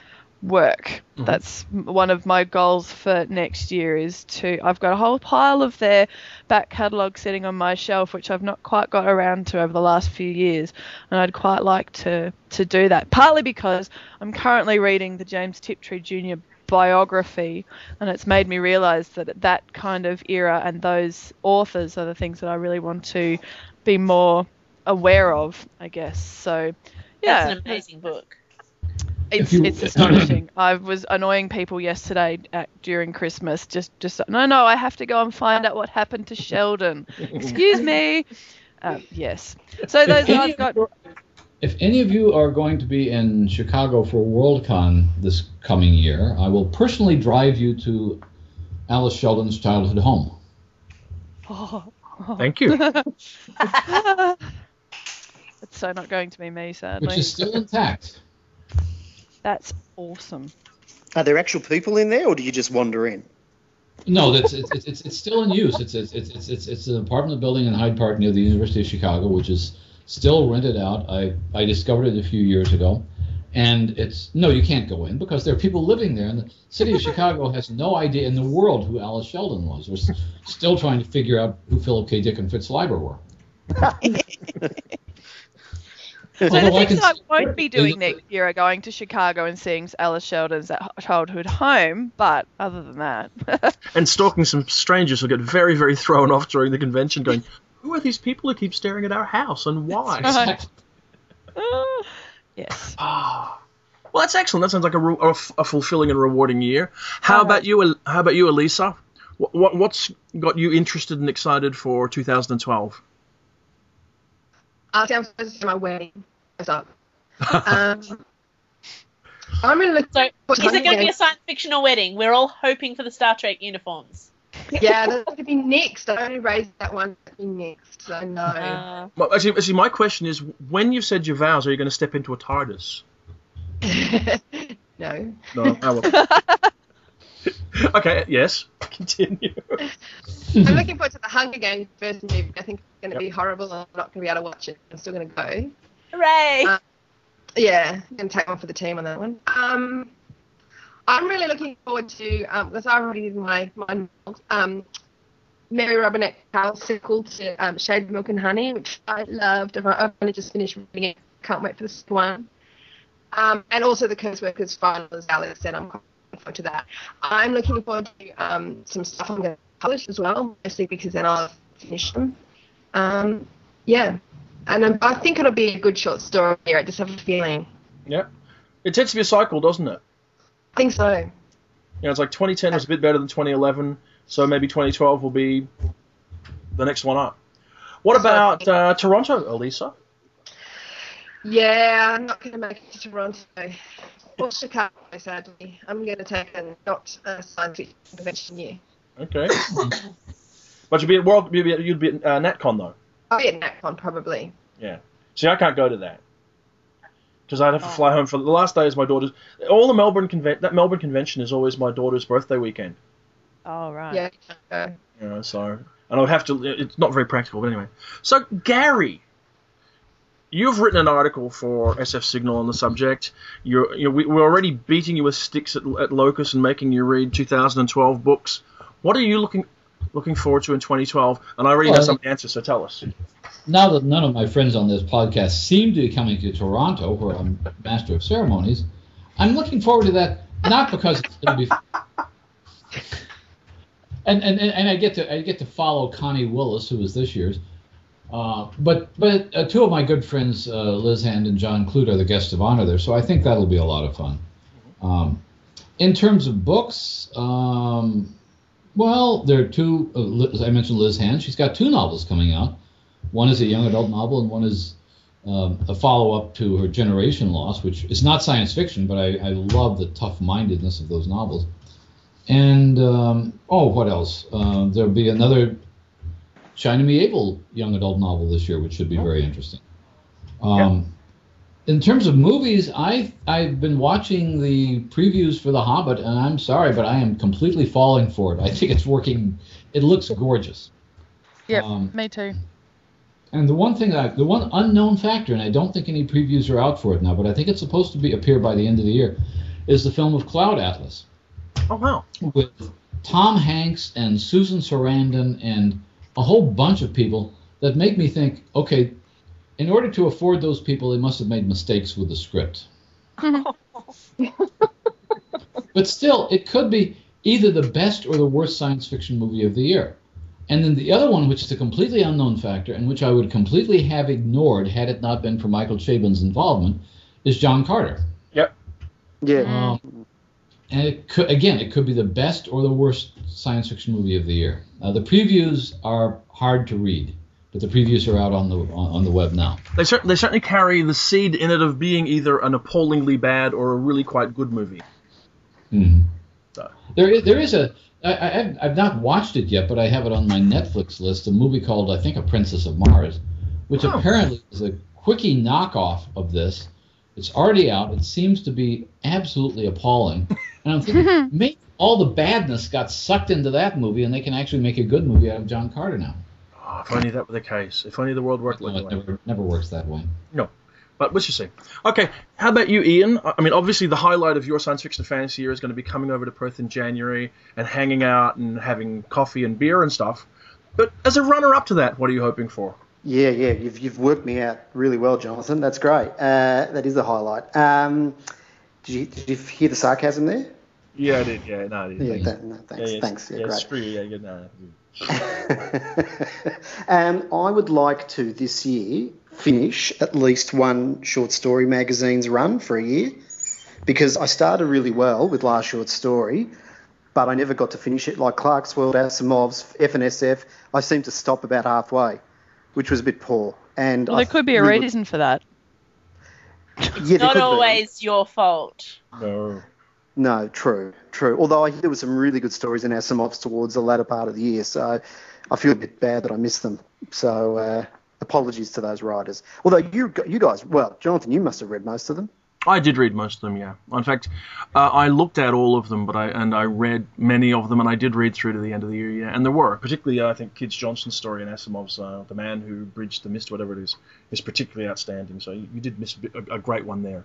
Speaker 2: work.
Speaker 1: Mhm.
Speaker 2: That's one of my goals for next year. Is to I've got a whole pile of their back catalogue sitting on my shelf, which I've not quite got around to over the last few years, and I'd quite like to to do that. Partly because I'm currently reading the James Tiptree Jr. biography, and it's made me realise that that kind of era and those authors are the things that I really want to be more aware of, I guess. So, yeah,
Speaker 6: That's an amazing book.
Speaker 2: It's,
Speaker 5: you-
Speaker 2: it's astonishing. I was annoying people yesterday at, during Christmas. Just, just no, no, I have to go and find out what happened to Sheldon. Excuse me. Uh, yes. So those
Speaker 5: If
Speaker 2: I've
Speaker 5: any,
Speaker 2: got.
Speaker 5: if any of you are going to be in Chicago for WorldCon this coming year, I will personally drive you to Alice Sheldon's childhood home.
Speaker 2: Oh,
Speaker 1: Thank you.
Speaker 2: it's so not going to be me, sadly.
Speaker 5: which is still intact.
Speaker 2: That's awesome.
Speaker 3: Are there actual people in there, or do you just wander in?
Speaker 5: No, that's it's, it's, it's, it's still in use. It's it's, it's it's it's it's an apartment building in Hyde Park near the University of Chicago, which is still rented out. I I discovered it a few years ago, and it's no, you can't go in because there are people living there, and the city of Chicago has no idea in the world who Alice Sheldon was. We're still trying to figure out who Philip K. Dick and Fritz Leiber were.
Speaker 2: So the
Speaker 5: Although I
Speaker 2: things
Speaker 5: can
Speaker 2: I
Speaker 5: s-
Speaker 2: won't be doing next year are going to Chicago and seeing Alice Sheldon's childhood home, but other than that,
Speaker 1: and stalking some strangers who'll get very, very thrown off during the convention, going, "Who are these people who keep staring at our house, and why?"
Speaker 2: Right.
Speaker 5: Exactly.
Speaker 2: yes.
Speaker 1: Ah, Well, that's excellent. That sounds like a, re- a f- a fulfilling and rewarding year. How
Speaker 2: Oh.
Speaker 1: about you? How about you, Alisa? What, what what's got you interested and excited for 2012?
Speaker 7: I'll say I'm supposed to say my wedding. What's up? Um, I'm really looking
Speaker 6: So,
Speaker 7: forward
Speaker 6: is it going to be a science fictional wedding? We're all hoping for the Star Trek uniforms.
Speaker 7: Yeah, that's going to be next. I only raised that one to be next, so no.
Speaker 6: Uh,
Speaker 1: Well, actually, actually, my question is, when you've said your vows, are you going to step into a TARDIS?
Speaker 7: no.
Speaker 1: No. Oh, well. okay. Yes. Continue.
Speaker 7: I'm looking forward to the Hunger Games first movie. I think it's going to be horrible. I'm not going to be able to watch it. I'm still going to go.
Speaker 6: hooray!
Speaker 7: Uh, Yeah, I'm going to take one for the team on that one. Um, I'm really looking forward to um, because I already did my my um, Mary Robinette Kowal sequel to um, Shade of Milk and Honey, which I loved. I've I've only just finished reading it. Can't wait for the second one. Um, and also the Curse Workers final, as Alex said. I'm looking forward to that. I'm looking forward to um, some stuff I'm going to publish as well, mostly because then I'll finish them. Um, yeah, and um, I think it'll be a good short story. I just have a feeling.
Speaker 1: Yeah. It tends to be a cycle, doesn't it?
Speaker 7: I think so.
Speaker 1: You know, it's like 2010 was a bit better than 2011, so maybe 2012 will be the next one up. What about uh, Toronto, Alisa?
Speaker 7: Yeah, I'm not going to make it to Toronto or Chicago, sadly. I'm going to take a not a science fiction convention year.
Speaker 1: Okay. but you'd be at World, you'd be at, you'd be at uh, NatCon though.
Speaker 7: I'll be at NatCon probably.
Speaker 1: Yeah. See, I can't go to that because I'd have to fly home for the last day is my daughter's. All the Melbourne conven- that Melbourne convention is always my daughter's birthday weekend.
Speaker 2: Oh right.
Speaker 7: Yeah.
Speaker 1: You know, so and I'll have to. It's not very practical, but anyway. So Gary, you've written an article for SF Signal on the subject. You're, you know, we, we're already beating you with sticks at, at Locus and making you read 2012 books. What are you looking looking forward to in 2012? And I already know some answers, so tell us.
Speaker 5: now that none of my friends on this podcast seem to be coming to Toronto, where I'm master of ceremonies, I'm looking forward to that. Not because it's going to be, and, and and and I get to I get to follow Connie Willis, who was this year's. Uh, but but uh, two of my good friends, uh, Liz Hand and John Clute, are the guests of honor there, so I think that'll be a lot of fun. Um, in terms of books, um, well, there are two. Uh, Liz, I mentioned Liz Hand. She's got two novels coming out. One is a young adult novel, and one is um, a follow-up to her Generation Loss, which is not science fiction, but I, I love the tough-mindedness of those novels. And um, oh, what else? Uh, there'll be another China Miéville young adult novel this year, which should be very interesting. Um, In terms of movies, I've I've been watching the previews for The Hobbit, and I'm sorry, but I am completely falling for it. I think it's working. It looks gorgeous.
Speaker 2: Yep.
Speaker 5: Um,
Speaker 2: Me too.
Speaker 5: And the one thing that the one unknown factor, and I don't think any previews are out for it now, but I think it's supposed to be appear by the end of the year, is the film of Cloud Atlas
Speaker 1: Oh wow.
Speaker 5: with Tom Hanks and Susan Sarandon and a whole bunch of people that make me think, okay, in order to afford those people, they must have made mistakes with the script. but still, it could be either the best or the worst science fiction movie of the year. And then the other one, which is a completely unknown factor and which I would completely have ignored had it not been for Michael Chabon's involvement, is John Carter. Yep.
Speaker 3: Yeah.
Speaker 5: Um, and it could, again, it could be the best or the worst science fiction movie of the year. Uh, the previews are hard to read, but the previews are out on the on, on the web now.
Speaker 1: They, cer- they certainly carry the seed in it of being either an appallingly bad or a really quite good movie.
Speaker 5: hmm
Speaker 1: So.
Speaker 5: There is, there is a I, I, I've- I've not watched it yet, but I have it on my Netflix list. A movie called I think A Princess of Mars, which
Speaker 1: Oh.
Speaker 5: apparently is a quickie knockoff of this. It's already out. It seems to be absolutely appalling. And I'm thinking, maybe all the badness got sucked into that movie, and they can actually make a good movie out of John Carter now.
Speaker 1: Oh, if only that were the case. If only the world worked
Speaker 5: No,
Speaker 1: like that.
Speaker 5: never, never works that way. No.
Speaker 1: But let's just see. Okay, how about you, Ian? I I mean, obviously, the highlight of your science fiction and fantasy year is going to be coming over to Perth in January and hanging out and having coffee and beer and stuff. But as a runner up to that, what are you hoping for?
Speaker 3: Yeah, yeah, you've, you've worked me out really well, Jonathan. That's great. Uh, that is the highlight. Um, did you did you hear the sarcasm there?
Speaker 1: Yeah, I did. Yeah, no, I did.
Speaker 3: Yeah, that, no, thanks, thanks. Yeah, great.
Speaker 1: screw you. Yeah, good. No,
Speaker 3: um, I would like to this year finish at least one short story magazine's run for a year. because I started really well with Last Short Story, but I never got to finish it. Like Clarkesworld, Asimov's, FNSF, I seemed to stop about halfway, which was a bit poor. And
Speaker 2: Well,
Speaker 3: I
Speaker 2: there could be a
Speaker 3: really-
Speaker 2: reason for that.
Speaker 3: Yeah,
Speaker 6: Not
Speaker 3: could be.
Speaker 6: always your fault.
Speaker 1: No.
Speaker 3: No, true, true. Although I hear there were some really good stories in Asimov's towards the latter part of the year, so I feel a bit bad that I missed them. So uh, apologies to those writers. Although you you guys, well, Jonathan, you must have read most of them.
Speaker 1: I did read most of them, yeah. In fact, uh, I looked at all of them, but I and I read many of them, and I did read through to the end of the year, yeah. And there were, particularly, uh, I think, Kij Johnson's story in Asimov's uh, "The Man Who Bridged the Mist," whatever it is, is particularly outstanding. So you, you did miss a, a great one there.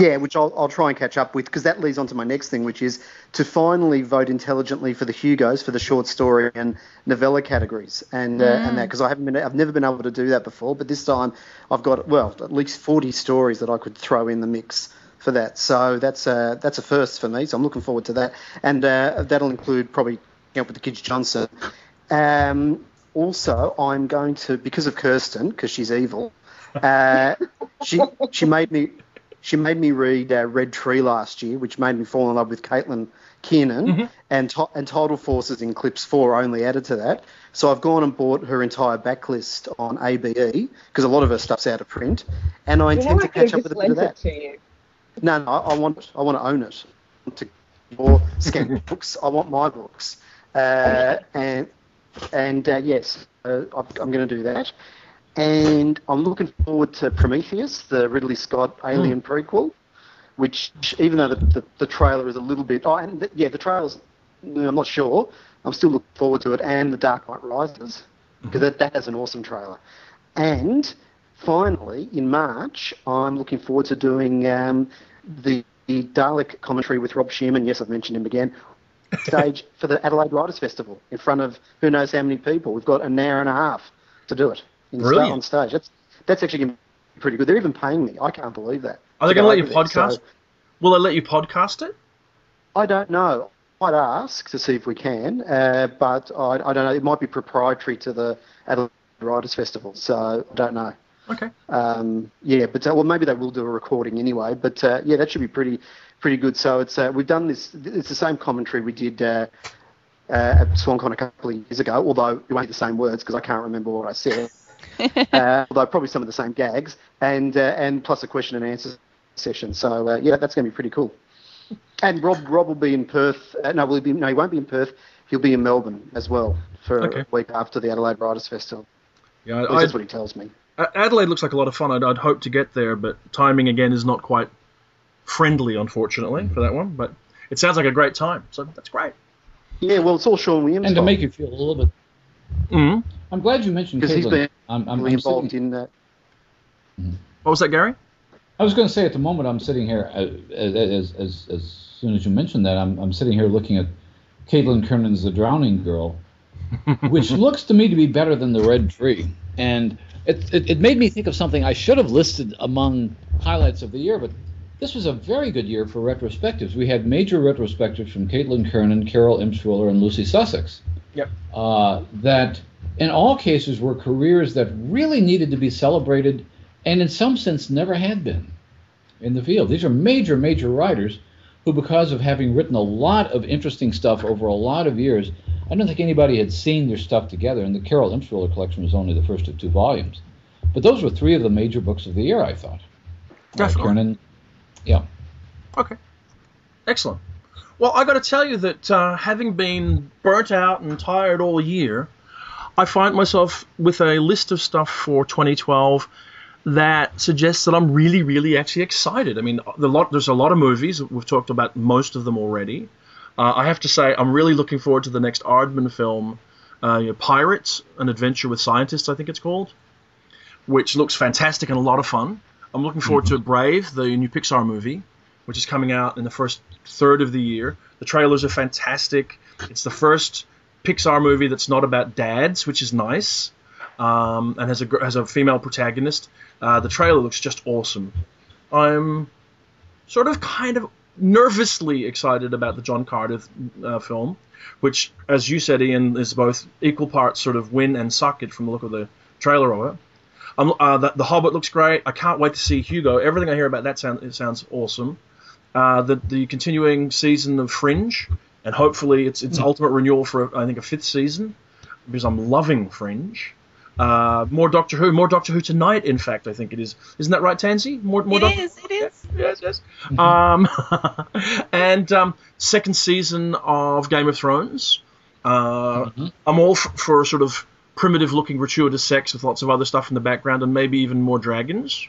Speaker 3: Yeah, which I'll, I'll try and catch up with because that leads on to my next thing, which is to finally vote intelligently for the Hugos for the short story and novella categories, and uh, and that because I haven't been, I've never been able to do that before, but this time I've got well at least forty stories that I could throw in the mix for that. So that's a that's a first for me. So I'm looking forward to that, and uh, that'll include probably help with the Kij Johnson. Um, also, I'm going to because of Kirstyn because she's evil. Uh, she she made me she made me read uh, Red Tree last year, which made me fall in love with Caitlin Kiernan, and ti- and Tidal Forces in Eclipse Four only added to that. So I've gone and bought her entire backlist on ABE because a lot of her stuff's out of print, and I
Speaker 4: You
Speaker 3: intend to catch up with a bit of that.
Speaker 4: it to you.
Speaker 3: No, no, I, I want I want to own it. I want to or scan books. I want my books. Uh, and and uh, yes, uh, I'm, I'm going to do that. And I'm looking forward to Prometheus, the Ridley Scott hmm. Alien prequel, which even though the, the, the trailer is a little bit, oh, and the, yeah, the trailer's mm, I'm not sure. I'm still looking forward to it, and The Dark Knight Rises because mm-hmm. that, that has an awesome trailer. And finally, in March, I'm looking forward to doing um, the, the Dalek commentary with Rob Shearman. Yes, I've mentioned him again. Stage for the Adelaide Writers Festival in front of who knows how many people. We've got an hour and a half to do it in
Speaker 1: Brilliant.
Speaker 3: on stage. That's that's actually going to be pretty good. They're even paying me. I can't believe that.
Speaker 1: Are they going to let you podcast?
Speaker 3: So-
Speaker 1: Will they let you podcast it?
Speaker 3: I don't know. I'd ask to see if we can, uh, but I, I don't know. It might be proprietary to the Adelaide Writers Festival, so I don't know.
Speaker 1: Okay.
Speaker 3: Um, yeah, but uh, well, maybe they will do a recording anyway. But uh, yeah, that should be pretty pretty good. So it's uh, we've done this. It's the same commentary we did uh, uh, at SwanCon a couple of years ago. Although it won't be the same words because I can't remember what I said. uh, although probably some of the same gags, and uh, and plus a question and answer session. So uh, yeah, that's going to be pretty cool. And Rob Rob will be in Perth. Uh, no, will he be, no, he won't be in Perth. He'll be in Melbourne as well for
Speaker 1: Okay.
Speaker 3: a week after the Adelaide Writers Festival.
Speaker 1: Yeah, I,
Speaker 3: that's what he tells me.
Speaker 1: Adelaide looks like a lot of fun. I'd, I'd hope to get there, but timing again is not quite friendly, unfortunately, for that one. But it sounds like a great time, so that's great.
Speaker 3: Yeah, well, it's all Sean Williams.
Speaker 5: And to
Speaker 3: fault.
Speaker 5: make you feel a little bit,
Speaker 1: Mm.
Speaker 5: I'm glad you mentioned
Speaker 3: because he's
Speaker 5: Caitlin.
Speaker 3: been
Speaker 5: I'm, I'm,
Speaker 3: really
Speaker 5: I'm
Speaker 3: involved
Speaker 5: sitting,
Speaker 3: in that.
Speaker 1: What was that, Gary?
Speaker 5: I was going to say at the moment I'm sitting here, uh, as, as, as soon as you mentioned that, I'm, I'm sitting here looking at Caitlin Kiernan's The Drowning Girl, which looks to me to be better than The Red Tree. And it, it, it made me think of something I should have listed among highlights of the year, but this was a very good year for retrospectives. We had major retrospectives from Caitlin Kernan, Carol Emshwiller, and Lucy Sussex.
Speaker 1: Yep.
Speaker 5: Uh, that in all cases were careers that really needed to be celebrated and in some sense never had been in the field. These are major, major writers who, because of having written a lot of interesting stuff over a lot of years, I don't think anybody had seen their stuff together. And the Carol Emshwiller collection was only the first of two volumes. But those were three of the major books of the year, I thought. Uh,
Speaker 1: Definitely.
Speaker 5: Kiernan, yeah.
Speaker 1: Okay. Excellent. Well, I got to tell you that uh, having been burnt out and tired all year, I find myself with a list of stuff for 2012 that suggests that I'm really, really actually excited. I mean, the lot, there's a lot of movies. We've talked about most of them already. Uh, I have to say, I'm really looking forward to the next Aardman film, uh, you know, Pirates, An Adventure with Scientists, I think it's called, which looks fantastic and a lot of fun. I'm looking forward to Brave, the new Pixar movie, which is coming out in the first third of the year. The trailers are fantastic. It's the first Pixar movie that's not about dads, which is nice, um, and has a has a female protagonist. Uh, the trailer looks just awesome. I'm sort of kind of nervously excited about the John Carter uh, film, which, as you said, Ian, is both equal parts sort of win and suck it from the look of the trailer of it. Um, uh, the, the Hobbit looks great. I can't wait to see Hugo. Everything I hear about that sound, it sounds awesome. uh, the the continuing season of Fringe, and hopefully it's its ultimate renewal for I think a fifth season, because I'm loving Fringe. Uh, more Doctor Who, more Doctor Who tonight. In fact, I think it is. Isn't that right, Tansy? More, more
Speaker 6: It
Speaker 1: Doctor-
Speaker 6: is, it is.
Speaker 1: yes, yes. Um, and um, second season of Game of Thrones. Uh,
Speaker 5: Mhm.
Speaker 1: I'm all f- for sort of primitive-looking gratuitous sex with lots of other stuff in the background, and maybe even more dragons.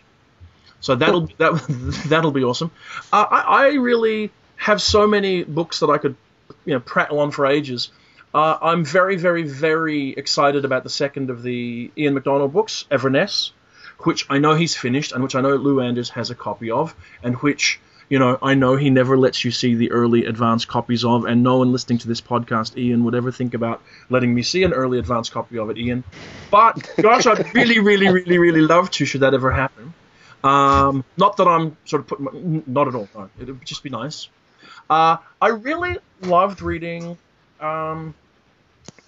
Speaker 1: So that'll that that'll be awesome. Uh, I, I really have so many books that I could, you know, prattle on for ages. Uh, I'm very, very, very excited about the second of the Ian McDonald books, Everness, which I know he's finished and which I know Lou Anders has a copy of, and which you know I know he never lets you see the early advance copies of, and no one listening to this podcast, Ian, would ever think about letting me see an early advance copy of it, Ian. But gosh, I'd really, really, really, really love to, should that ever happen. Um, not that I'm sort of putting, not at all. No, it would just be nice. Uh, I really loved reading um,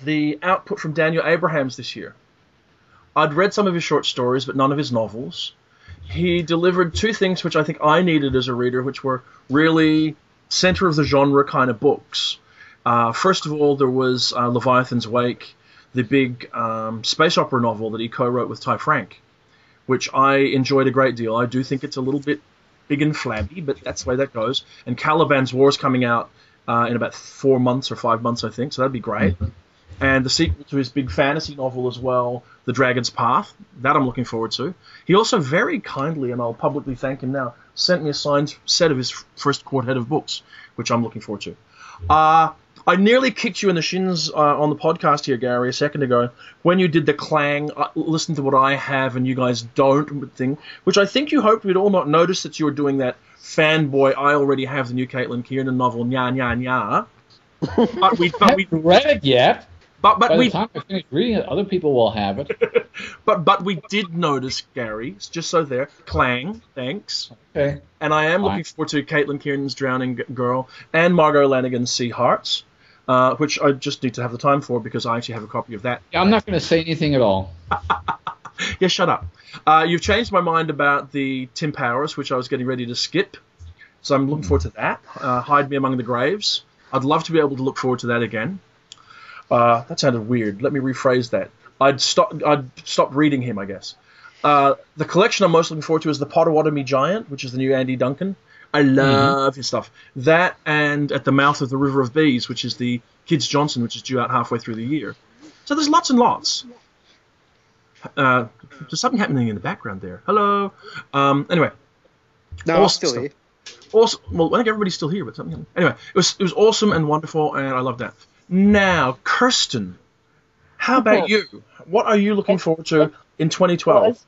Speaker 1: the output from Daniel Abrahams this year. I'd read some of his short stories, but none of his novels. He delivered two things which I think I needed as a reader, which were really center of the genre kind of books. Uh, first of all, there was uh, Leviathan Wakes, the big um, space opera novel that he co-wrote with Ty Franck, which I enjoyed a great deal. I do think it's a little bit big and flabby, but that's the way that goes. And Caliban's War is coming out uh, in about four months or five months, I think, so that'd be great. And the sequel to his big fantasy novel as well, The Dragon's Path, that I'm looking forward to. He also very kindly, and I'll publicly thank him now, sent me a signed set of his first quartet of books, which I'm looking forward to. Uh, I nearly kicked you in the shins uh, on the podcast here, Gary, a second ago when you did the clang. Uh, listen to what I have and you guys don't thing, which I think you hoped we'd all not notice that you were doing that fanboy. I already have the new Caitlin Kiernan novel, nya nya nya. But we, but we,
Speaker 5: read it yet.
Speaker 1: but
Speaker 5: By
Speaker 1: but
Speaker 5: the
Speaker 1: we,
Speaker 5: time I finish reading it, other people will have it.
Speaker 1: but but we did notice, Gary. Just so there. Clang, thanks.
Speaker 5: Okay.
Speaker 1: And I am
Speaker 5: Fine.
Speaker 1: looking forward to Caitlin Kiernan's Drowning Girl and Margo Lanagan's Sea Hearts, uh, which I just need to have the time for because I actually have a copy of that.
Speaker 5: Yeah, I'm not going to say anything at all.
Speaker 1: Yeah, shut up. Uh, you've changed my mind about the Tim Powers, which I was getting ready to skip. So I'm looking forward to that. Uh, Hide Me Among the Graves. I'd love to be able to look forward to that again. Uh, that sounded weird. Let me rephrase that. I'd stop. I'd stop reading him, I guess. Uh, the collection I'm most looking forward to is the Pottawatomie Giant, which is the new Andy Duncan. I love his stuff. That and At the Mouth of the River of Bees, which is the Kij Johnson, which is due out halfway through the year. So there's lots and lots. Uh, there's something happening in the background there. Hello. Um, anyway,
Speaker 3: No, I'm still
Speaker 1: stuff.
Speaker 3: here.
Speaker 1: awesome. Well, I think everybody's still here, but something. Anyway, it was it was awesome and wonderful, and I love that. Now, Kirstyn, how about you? What are you looking forward to in 2012?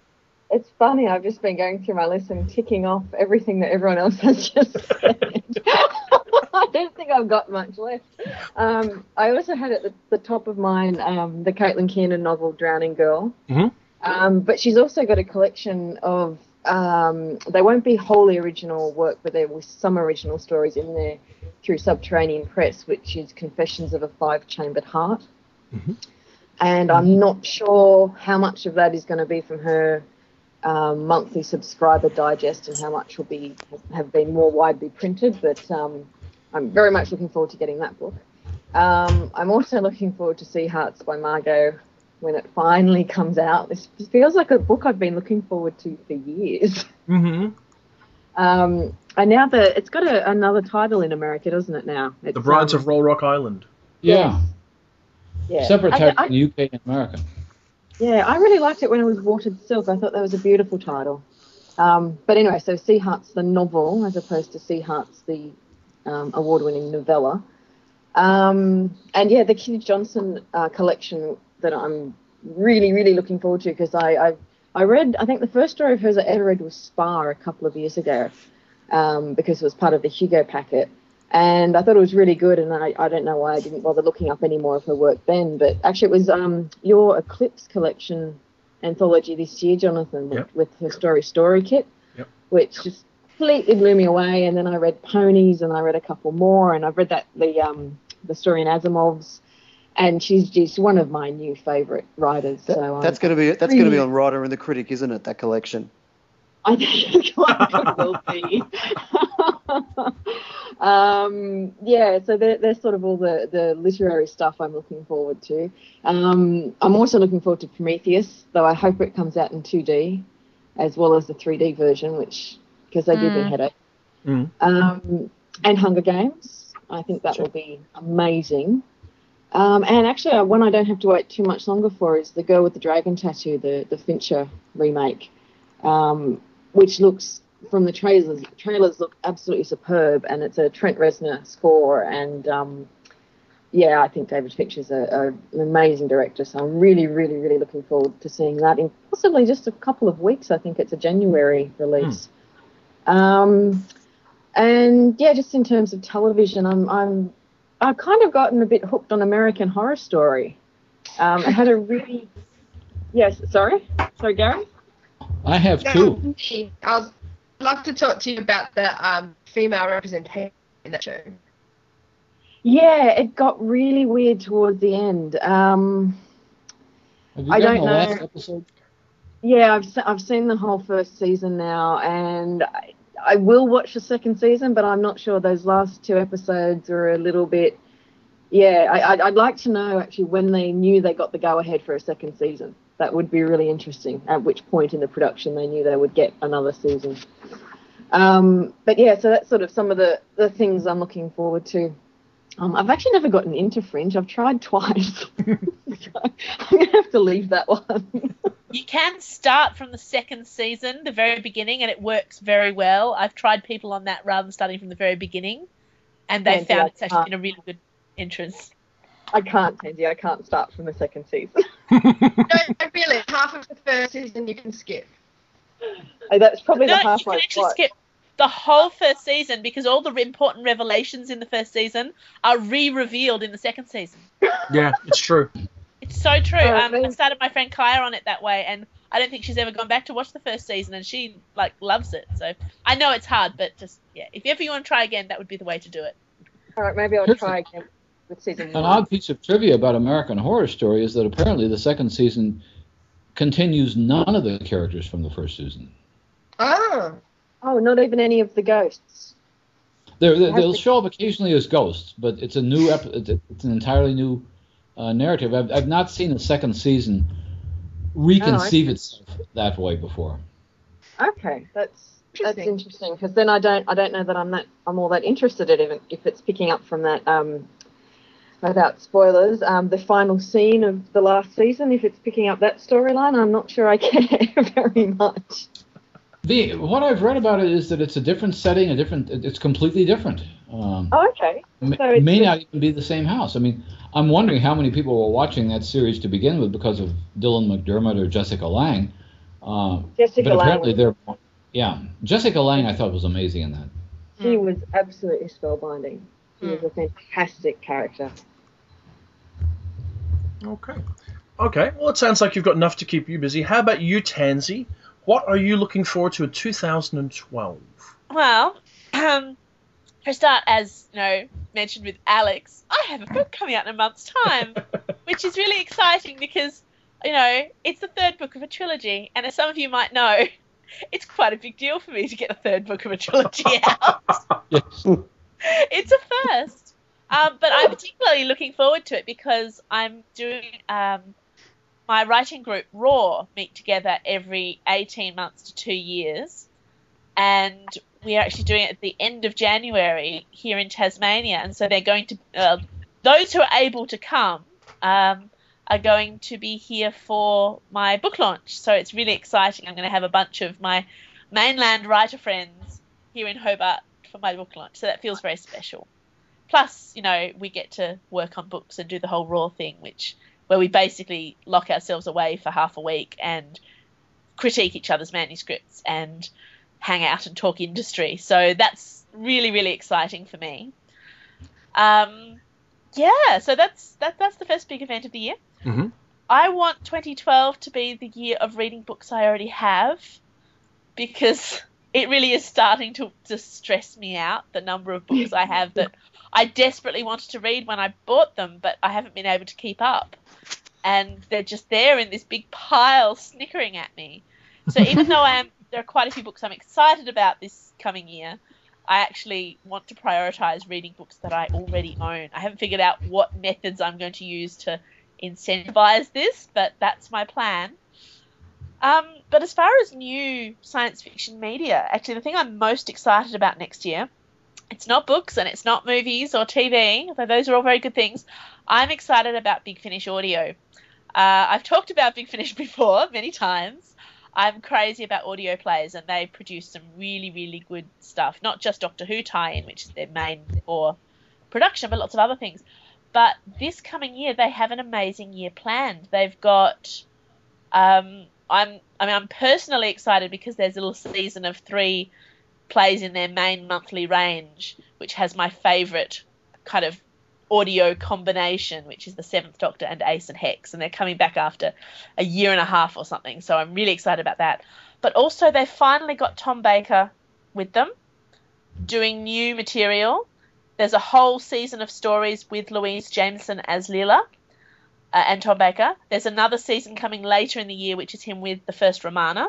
Speaker 4: It's, funny. I've just been going through my list and ticking off everything that everyone else has just said. I don't think I've got much left. Um, I also had at the, the top of mine um, the Caitlin Kiernan novel Drowning Girl.
Speaker 1: Mhm.
Speaker 4: Um, but she's also got a collection of, um, they won't be wholly original work, but there were some original stories in there through Subterranean Press, which is Confessions of a Five Chambered Heart. And I'm not sure how much of that is going to be from her um, monthly subscriber digest and how much will be have been more widely printed. But um, I'm very much looking forward to getting that book. Um, I'm also looking forward to Sea Hearts by Margo when it finally comes out. This feels like a book I've been looking forward to for years.
Speaker 1: Mm-hmm.
Speaker 4: Um, and now that it's got a, another title in America, doesn't it? Now it's,
Speaker 1: The Brides
Speaker 4: um,
Speaker 1: of Rollrock Island.
Speaker 5: Yeah.
Speaker 4: yeah.
Speaker 5: Separate title in the UK and America.
Speaker 4: Yeah, I really liked it when it was Watered Silk. I thought that was a beautiful title. Um, but anyway, so Sea Hearts the novel as opposed to Sea Hearts the um, award-winning novella. Um, and yeah, the Kitty Johnson uh, collection that I'm really, really looking forward to because I, I I read I think the first story of hers I ever read was Spar a couple of years ago um, because it was part of the Hugo packet. And I thought it was really good, and I, I don't know why I didn't bother looking up any more of her work then. But actually, it was um, your Eclipse collection anthology this year, Jonathan, with,
Speaker 1: Yep.
Speaker 4: with her story Story Kit,
Speaker 1: Yep.
Speaker 4: which just completely blew me away. And then I read Ponies, and I read a couple more, and I've read that the um, the story in Asimov's, and she's just one of my new favourite writers. So
Speaker 3: That's going to be that's going to be on Writer and the Critic, isn't it? That collection.
Speaker 4: I think it quite will be. um, yeah, so they're, they're sort of all the, the literary stuff I'm looking forward to. Um, I'm also looking forward to Prometheus, though I hope it comes out in 2D as well as the 3D version, which because they give me a
Speaker 2: Mm.
Speaker 4: headache.
Speaker 1: Mm.
Speaker 4: Um, and Hunger Games. I think that will be amazing. Um, and actually, uh, one I don't have to wait too much longer for is The Girl with the Dragon Tattoo, the, the Fincher remake, um, which looks, from the trailers, trailers look absolutely superb. And it's a Trent Reznor score. And um, yeah, I think David Fincher's a, a, an amazing director. So I'm really, really, really looking forward to seeing that in possibly just a couple of weeks. I think it's a January release. Um, and yeah, just in terms of television, I'm I'm I've kind of gotten a bit hooked on American Horror Story. Um, I had a really yes, sorry, sorry, Gary.
Speaker 5: I have
Speaker 7: No,
Speaker 5: two.
Speaker 7: I was I'd love to talk to you about the um, female representation in that show.
Speaker 4: Yeah, it got really weird towards the end. Um,
Speaker 5: Have you
Speaker 4: I don't
Speaker 5: the
Speaker 4: know.
Speaker 5: last episode?
Speaker 4: yeah, I've I've seen the whole first season now, and I, I will watch the second season, but I'm not sure those last two episodes are a little bit. Yeah, I, I'd, I'd like to know actually when they knew they got the go ahead for a second season. That would be really interesting. At which point in the production they knew they would get another season. Um, but yeah, so that's sort of some of the, the things I'm looking forward to. Um, I've actually never gotten into Fringe. I've tried twice. so I'm gonna have to leave that one.
Speaker 6: You can start from the second season, the very beginning, and it works very well. I've tried people on that rather than starting from the very beginning, and they
Speaker 4: Yeah,
Speaker 6: found it's actually been a really good entrance.
Speaker 4: I can't, Tansy. I can't start from the second season.
Speaker 7: No, no, really, half of the first season you can skip.
Speaker 4: Oh, That's probably
Speaker 6: No,
Speaker 4: the
Speaker 6: you can actually
Speaker 4: watched.
Speaker 6: skip the whole first season because all the important revelations in the first season are re-revealed in the second season.
Speaker 1: Yeah, it's true.
Speaker 6: It's so true.
Speaker 4: Oh,
Speaker 6: um, I started my friend Kaya on it that way, and I don't think she's ever gone back to watch the first season, and she like loves it. So I know it's hard, but just yeah, if ever you want to try again, that would be the way to do it.
Speaker 4: All right, maybe I'll try again with season
Speaker 5: An
Speaker 4: one.
Speaker 5: odd piece of trivia about American Horror Story is that apparently the second season continues none of the characters from the first season.
Speaker 7: Oh,
Speaker 4: Oh, not even any of the ghosts.
Speaker 5: They're, they
Speaker 4: Has
Speaker 5: they'll
Speaker 4: to-
Speaker 5: show up occasionally as ghosts, but it's a new ep- it's it's an entirely new uh, narrative. I've, I've not seen a second season reconceive itself that way before.
Speaker 4: Okay, that's that's
Speaker 7: Interesting.
Speaker 4: interesting because then I don't I don't know that I'm that I'm all that interested in it if it's picking up from that um without spoilers um the final scene of the last season if it's picking up that storyline I'm not sure I care very much.
Speaker 5: The what I've read about it is that it's a different setting, a different. It's completely different. Um,
Speaker 4: Oh, okay.
Speaker 5: may,
Speaker 4: so it's
Speaker 5: may not even be the same house. I mean, I'm wondering how many people were watching that series to begin with because of Dylan McDermott or Jessica Lange. Uh,
Speaker 4: Jessica
Speaker 5: but
Speaker 4: Lange,
Speaker 5: apparently they're, yeah, Jessica Lange I thought was amazing in that.
Speaker 4: she was absolutely spellbinding. She was a fantastic character.
Speaker 1: Okay. Okay. Well, it sounds like you've got enough to keep you busy. How about you, Tansy? What are you looking forward to in 2012?
Speaker 6: Well, um, for a start, as you know, mentioned with Alex, I have a book coming out in a month's time, which is really exciting because you know it's the third book of a trilogy, and as some of you might know, it's quite a big deal for me to get a third book of a trilogy out.
Speaker 5: Yes.
Speaker 6: it's a first. Um, but I'm particularly looking forward to it because I'm doing um, my writing group ROR meet together every 18 months to two years, and we are actually doing it at the end of January here in Tasmania. And so they're going to uh, those who are able to come um, are going to be here for my book launch. So it's really exciting. I'm going to have a bunch of my mainland writer friends here in Hobart for my book launch. So that feels very special. Plus, you know, we get to work on books and do the whole ROR thing, which where we basically lock ourselves away for half a week and critique each other's manuscripts and hang out and talk industry. So that's really, really exciting for me. Um, yeah, so that's that, that's the first big event of the year.
Speaker 1: Mhm.
Speaker 6: I want 2012 to be the year of reading books I already have because it really is starting to, to stress me out the number of books I have that I desperately wanted to read when I bought them, but I haven't been able to keep up. And they're just there in this big pile snickering at me. So even though I am there are quite a few books I'm excited about this coming year, I actually want to prioritize reading books that I already own. I haven't figured out what methods I'm going to use to incentivize this, but that's my plan. Um, but as far as new science fiction media, actually, the thing I'm most excited about next year, it's not books and it's not movies or TV, although those are all very good things. I'm excited about Big Finish audio. Uh, I've talked about Big Finish before many times. I'm crazy about audio plays, and they produce some really, really good stuff. Not just Doctor Who tie-in, which is their main or production, but lots of other things. But this coming year, they have an amazing year planned. They've got, um, I'm, I mean, I'm personally excited because there's a little season of three plays in their main monthly range, which has my favourite kind of audio combination, which is the Seventh Doctor and Ace and Hex, and they're coming back after a year and a half or something. So I'm really excited about that. But also, they finally got Tom Baker with them, doing new material. There's a whole season of stories with Louise Jameson as Leela uh, and Tom Baker. There's another season coming later in the year, which is him with the first Romana.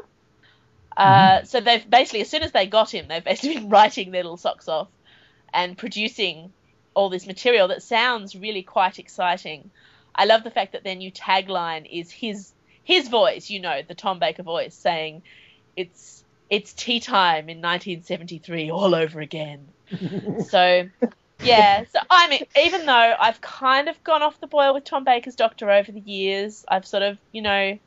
Speaker 6: Uh, So they've basically, as soon as they got him, they've basically been writing their little socks off and producing all this material that sounds really quite exciting. I love the fact that their new tagline is his his voice, you know, the Tom Baker voice, saying it's it's tea time in 1973 all over again. so yeah, so I mean, even though I've kind of gone off the boil with Tom Baker's Doctor over the years, I've sort of you know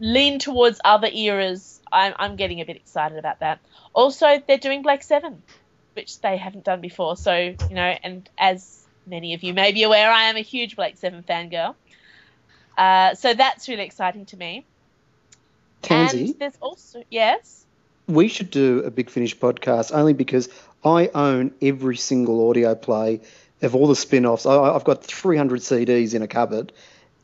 Speaker 6: leaned towards other eras. I'm I'm getting a bit excited about that. Also, they're doing Blake's Seven which they haven't done before. So, you know, and as many of you may be aware, I am a huge Blake's Seven fangirl. Uh, so that's really exciting to me.
Speaker 3: Tansy,
Speaker 6: And there's also yes.
Speaker 3: we should do a Big Finish podcast only because I own every single audio play of all the spin offs. I've got 300 CDs in a cupboard.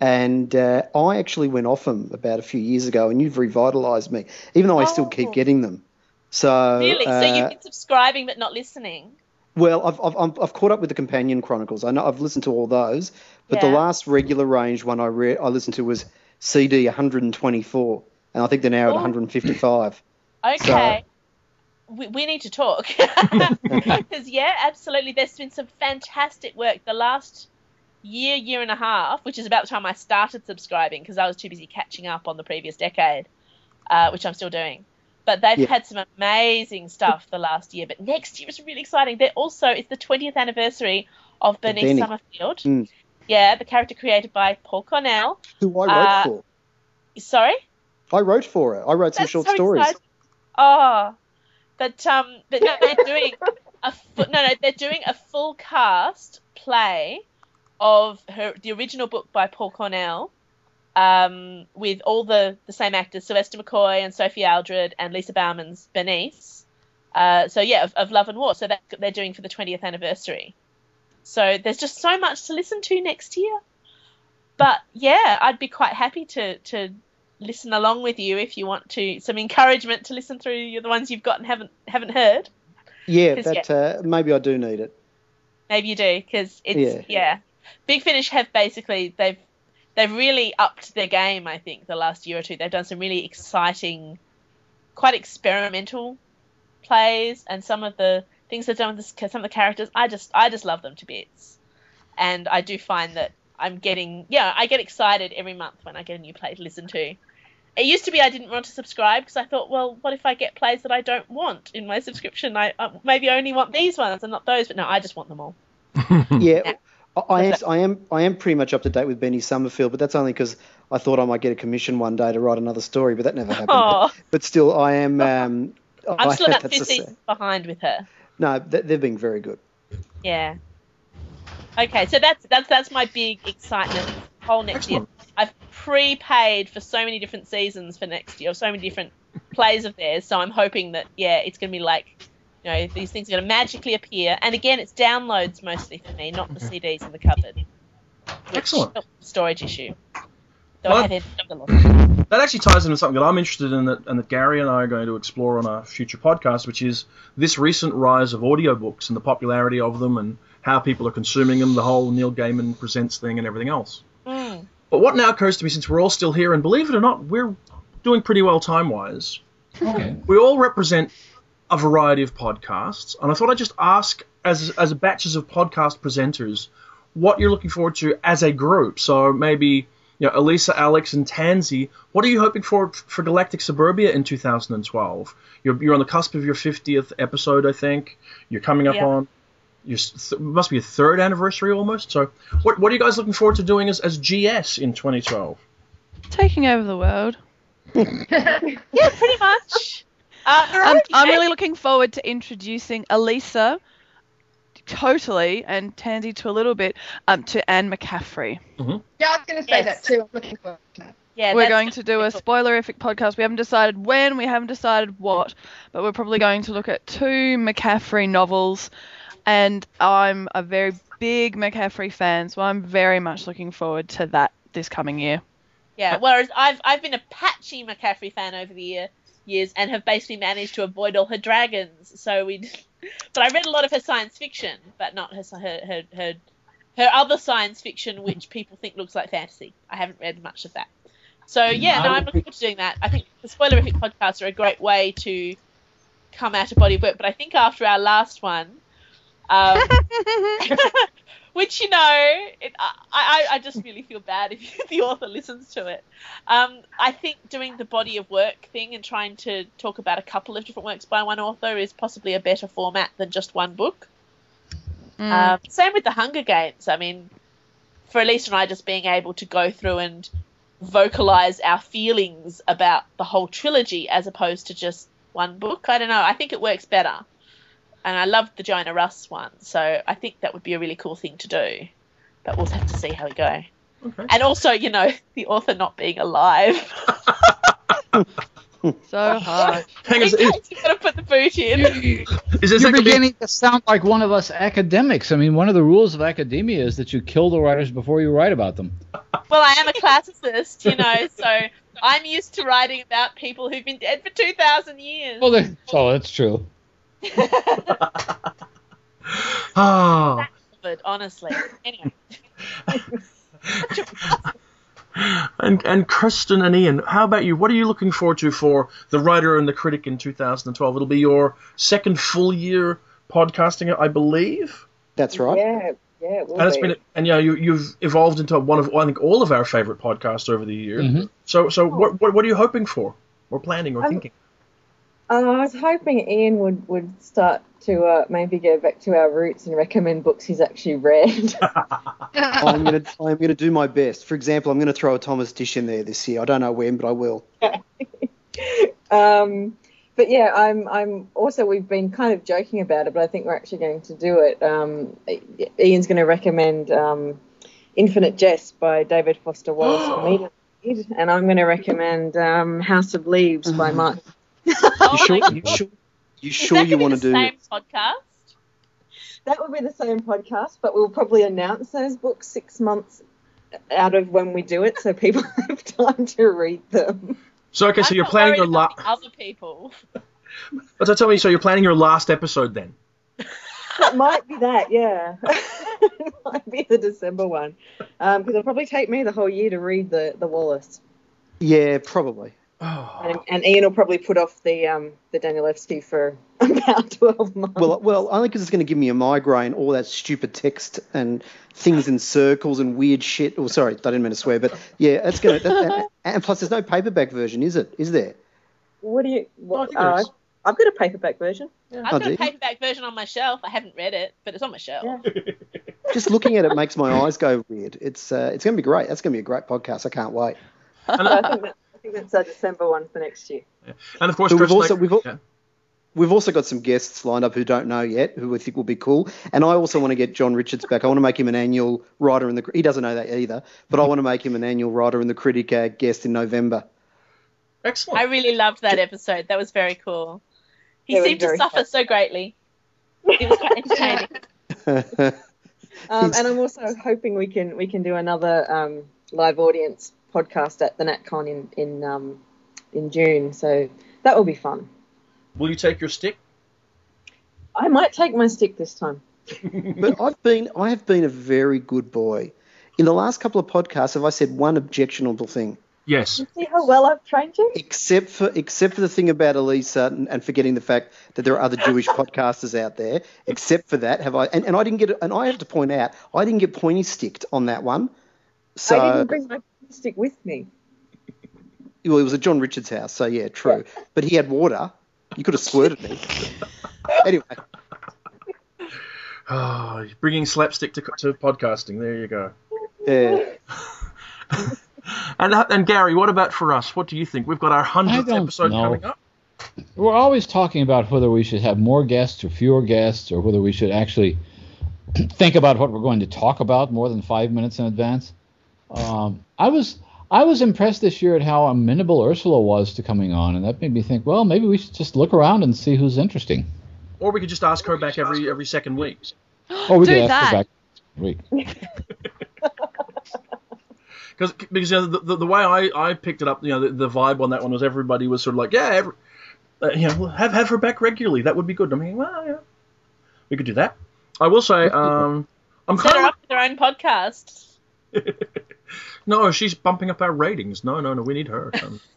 Speaker 3: And uh, I actually went off them about a few years ago, and you've revitalised me, even though I still keep
Speaker 6: Oh.
Speaker 3: getting them. So
Speaker 6: Really? so
Speaker 3: uh,
Speaker 6: you've been subscribing but not listening?
Speaker 3: Well, I've, I've, I've caught up with the Companion Chronicles. I know I've listened to all those, but the last regular range one I read, I listened to was CD 124, and I think they're now at
Speaker 6: Oh.
Speaker 3: 155.
Speaker 6: Okay. We, we need to talk. Because, yeah, absolutely. There's been some fantastic work. The last year, year and a half, which is about the time I started subscribing because I was too busy catching up on the previous decade, uh, which I'm still doing. But they've
Speaker 3: Yeah.
Speaker 6: had some amazing stuff the last year. But next year is really exciting. They're also, it's the 20th anniversary of Bernice
Speaker 3: Benny.
Speaker 6: Summerfield.
Speaker 3: Mm.
Speaker 6: Yeah, the character created by Paul Cornell.
Speaker 3: Who I wrote
Speaker 6: Uh,
Speaker 3: for.
Speaker 6: Sorry?
Speaker 3: I wrote for it. I wrote some
Speaker 6: That's
Speaker 3: short
Speaker 6: so
Speaker 3: stories.
Speaker 6: exciting. Oh, but um, but no, they're doing a fu- no, no, they're doing a full cast play of her the original book by Paul Cornell, um, with all the the same actors, Sylvester McCoy and Sophie Aldred and Lisa Bowerman's Bernice. Uh, so yeah, of, of Love and War. So that they're doing for the 20th anniversary. So there's just so much to listen to next year. But yeah, I'd be quite happy to to listen along with you if you want to some encouragement to listen through the ones you've got and haven't haven't heard.
Speaker 3: Yeah,
Speaker 6: 'Cause,
Speaker 3: that uh, maybe I do need it.
Speaker 6: Maybe you do because it's
Speaker 3: Yeah.
Speaker 6: yeah. Big Finish have basically they've they've really upped their game. I think the last year or two they've done some really exciting, quite experimental plays, and some of the things they've done with this, some of the characters. I just I just love them to bits, and I do find that I'm getting yeah I get excited every month when I get a new play to listen to. It used to be I didn't want to subscribe because I thought, well, what if I get plays that I don't want in my subscription? I uh, maybe I only want these ones and not those. But no, I just want them all.
Speaker 3: Yeah, I, I am. I am. I am pretty much up to date with Benny Summerfield, but that's only because I thought I might get a commission one day to write another story, but that never happened. But, but still, I am. Um,
Speaker 6: I'm
Speaker 3: I-
Speaker 6: still about
Speaker 3: that's a
Speaker 6: 15
Speaker 3: sa-
Speaker 6: behind with her.
Speaker 3: No, they- they've been very good.
Speaker 6: Yeah. Okay, so that's that's that's my big excitement whole next year. I've prepaid for so many different seasons for next year, so many different plays of theirs. So I'm hoping that yeah, it's gonna be like, you know, these things are gonna magically appear. And again, it's downloads mostly for me, not the CDs in the cupboard.
Speaker 1: Excellent.
Speaker 6: Storage issue. So
Speaker 1: Well,
Speaker 6: I have it a lot.
Speaker 1: That actually ties into something that I'm interested in that, and that Gary and I are going to explore on a future podcast, which is this recent rise of audiobooks and the popularity of them and how people are consuming them, the whole Neil Gaiman presents thing and everything else.
Speaker 6: Mm.
Speaker 1: But what now occurs to me, since we're all still here, and believe it or not, we're doing pretty well time wise,
Speaker 5: Okay.
Speaker 1: we all represent a variety of podcasts, and I thought I'd just ask, as as batches of podcast presenters, what you're looking forward to as a group. So maybe you know, Alisa, Alex, and Tansy. What are you hoping for for Galactic Suburbia in 2012? You're you're on the cusp of your 50th episode, I think. You're coming up
Speaker 6: Yeah.
Speaker 1: on. Your th- must be a third anniversary almost. So, what what are you guys looking forward to doing as, as GS in 2012?
Speaker 2: Taking over the world.
Speaker 6: Yeah, pretty much. Uh,
Speaker 2: I'm, I'm really looking forward to introducing Alisa totally and Tansy to a little bit um, to Anne McCaffrey.
Speaker 7: Yeah, I was going to say
Speaker 6: Yes.
Speaker 7: that too. I'm looking forward to that.
Speaker 6: yeah,
Speaker 2: we're going to do a spoilerific podcast. We haven't decided when, we haven't decided what, but we're probably going to look at two McCaffrey novels. And I'm a very big McCaffrey fan, so I'm very much looking forward to that this coming year.
Speaker 6: Yeah, whereas I've I've been a patchy McCaffrey fan over the year, years and have basically managed to avoid all her dragons. So we, but I read a lot of her science fiction, but not her her her her, her other science fiction, which people think looks like fantasy. I haven't read much of that. So yeah, no, I'm looking forward to doing that. I think the spoilerific podcasts are a great way to come out a body of work. But I think after our last one, um, which you know, it, I, I I just really feel bad if the author listens to it. Um, I think doing the body of work thing and trying to talk about a couple of different works by one author is possibly a better format than just one book.
Speaker 2: Mm.
Speaker 6: Um, same with the Hunger Games. I mean, for Alisa and I, just being able to go through and vocalize our feelings about the whole trilogy as opposed to just one book. I don't know. I think it works better. And I loved the Joanna Russ one, so I think that would be a really cool thing to do. But we'll have to see how we go.
Speaker 1: Okay.
Speaker 6: And also, you know, the author not being alive.
Speaker 2: so hard.
Speaker 1: Hang on,
Speaker 6: in
Speaker 1: is,
Speaker 6: you've got to put the boot in.
Speaker 1: is this
Speaker 5: You're
Speaker 1: like a
Speaker 5: beginning to sound like one of us academics. I mean, one of the rules of academia is that you kill the writers before you write about them.
Speaker 6: Well, I am a classicist, you know, so I'm used to writing about people who've been dead for 2,000 years.
Speaker 5: Well, they, oh, that's true.
Speaker 1: Ah.
Speaker 6: but honestly. Anyway.
Speaker 1: And and Kirstyn and Ian, how about you? What are you looking forward to for the writer and the critic in 2012? It'll be your second full year podcasting, I believe.
Speaker 3: That's right.
Speaker 4: Yeah, yeah, it will
Speaker 1: And it's
Speaker 4: be.
Speaker 1: been and yeah, you you've evolved into one of I think all of our favorite podcasts over the year.
Speaker 5: Mhm.
Speaker 1: So so what, what what are you hoping for, or planning, or
Speaker 4: I'm-
Speaker 1: thinking?
Speaker 4: Uh, I was hoping Ian would, would start to uh, maybe go back to our roots and recommend books he's actually read.
Speaker 3: I'm gonna I'm gonna do my best. For example, I'm gonna throw a Thomas Disch in there this year. I don't know when, but I will.
Speaker 4: um, but yeah, I'm I'm also we've been kind of joking about it, but I think we're actually going to do it. Um, Ian's going to recommend um, Infinite Jest by David Foster Wallace for me to read, and I'm going to recommend um, House of Leaves by Mark.
Speaker 6: Oh
Speaker 3: You sure? You
Speaker 6: oh
Speaker 3: sure? You
Speaker 6: Is
Speaker 3: sure
Speaker 6: that
Speaker 3: you
Speaker 6: gonna
Speaker 3: want
Speaker 6: be
Speaker 3: to
Speaker 6: the
Speaker 3: do?
Speaker 6: same podcast?
Speaker 4: That would be the same podcast, but we'll probably announce those books six months out of when we do it, so people have time to read them.
Speaker 1: So okay, so
Speaker 6: I'm
Speaker 1: you're planning
Speaker 6: worried
Speaker 1: your
Speaker 6: about
Speaker 1: last.
Speaker 6: the other people.
Speaker 1: So tell me, so you're planning your last episode then?
Speaker 4: It might be that, yeah. it might be the December one, um, because it'll probably take me the whole year to read the the Wallace,
Speaker 3: Yeah, probably.
Speaker 1: Oh.
Speaker 4: and, and Ian will probably put off the um the Danielewski for about twelve months.
Speaker 3: Well, well, only because it's going to give me a migraine. All that stupid text and things in circles and weird shit. Oh, sorry, I didn't mean to swear, but yeah, it's going to. And plus, there's no paperback version, is it? Is there?
Speaker 4: what do you?
Speaker 1: Oh, I
Speaker 4: What,
Speaker 1: think there
Speaker 4: uh,
Speaker 1: is.
Speaker 4: I've got a paperback version.
Speaker 6: I've
Speaker 3: Oh,
Speaker 6: got
Speaker 3: do
Speaker 6: a
Speaker 3: you?
Speaker 6: paperback version on my shelf. I haven't read it, but it's on my shelf.
Speaker 4: Yeah.
Speaker 3: Just looking at it makes my eyes go weird. It's uh, it's going to be great. That's going to be a great podcast. I can't wait.
Speaker 4: So I think that, that's our December one for next year. Yeah.
Speaker 1: And of course,
Speaker 3: we've also-
Speaker 1: like-
Speaker 3: we've al-
Speaker 1: yeah.
Speaker 3: We've also got some guests lined up who don't know yet, who we think will be cool. And I also want to get John Richards back. I want to make him an annual writer in the. He doesn't know that either, but I want to make him an annual writer in the critic uh, guest in November.
Speaker 1: excellent.
Speaker 6: I really loved that episode. That was very cool. He
Speaker 4: It
Speaker 6: seemed to suffer
Speaker 4: fun.
Speaker 6: so greatly. It was quite entertaining.
Speaker 4: Um, and I'm also hoping we can we can do another um, live audience podcast at the NatCon in in um, in June. So that will be fun.
Speaker 1: Will you take your stick?
Speaker 4: I might take my stick this time.
Speaker 3: but I've been, I have been a very good boy. In the last couple of podcasts, have I said one objectionable thing?
Speaker 1: Yes.
Speaker 4: You see how well I've trained you?
Speaker 3: except for except for the thing about Alisa and, and forgetting the fact that there are other Jewish podcasters out there. Except for that, have I? And, and I didn't get. And I have to point out, I didn't get pointy sticked on that one. So
Speaker 4: I didn't bring my stick with me.
Speaker 3: well, it was at John Richards' house. So yeah, true. But he had water. You could have squirted me. anyway,
Speaker 1: Oh, bringing slapstick to, to podcasting. There you go.
Speaker 3: yeah.
Speaker 1: And and Gary, what about for us? What do you think? We've got our hundredth episode
Speaker 5: know.
Speaker 1: coming up.
Speaker 5: We're always talking about whether we should have more guests or fewer guests, or whether we should actually think about what we're going to talk about more than five minutes in advance. Um, I was I was impressed this year at how amenable Ursula was to coming on, and that made me think, well, maybe we should just look around and see who's interesting.
Speaker 1: Or we could just ask her back every every second week.
Speaker 5: Or we
Speaker 2: Do
Speaker 5: could ask
Speaker 2: that.
Speaker 5: her back next week.
Speaker 1: Because because you know, the, the, the way I, I picked it up, you know, the, the vibe on that one was everybody was sort of like, yeah, every, uh, you know, have have her back regularly. That would be good. I mean, well, yeah, we could do that. I will say, um, I'm
Speaker 6: Set her
Speaker 1: kind
Speaker 6: up with her own podcast.
Speaker 1: of no, she's bumping up our ratings. No, no, no, we need her. Um,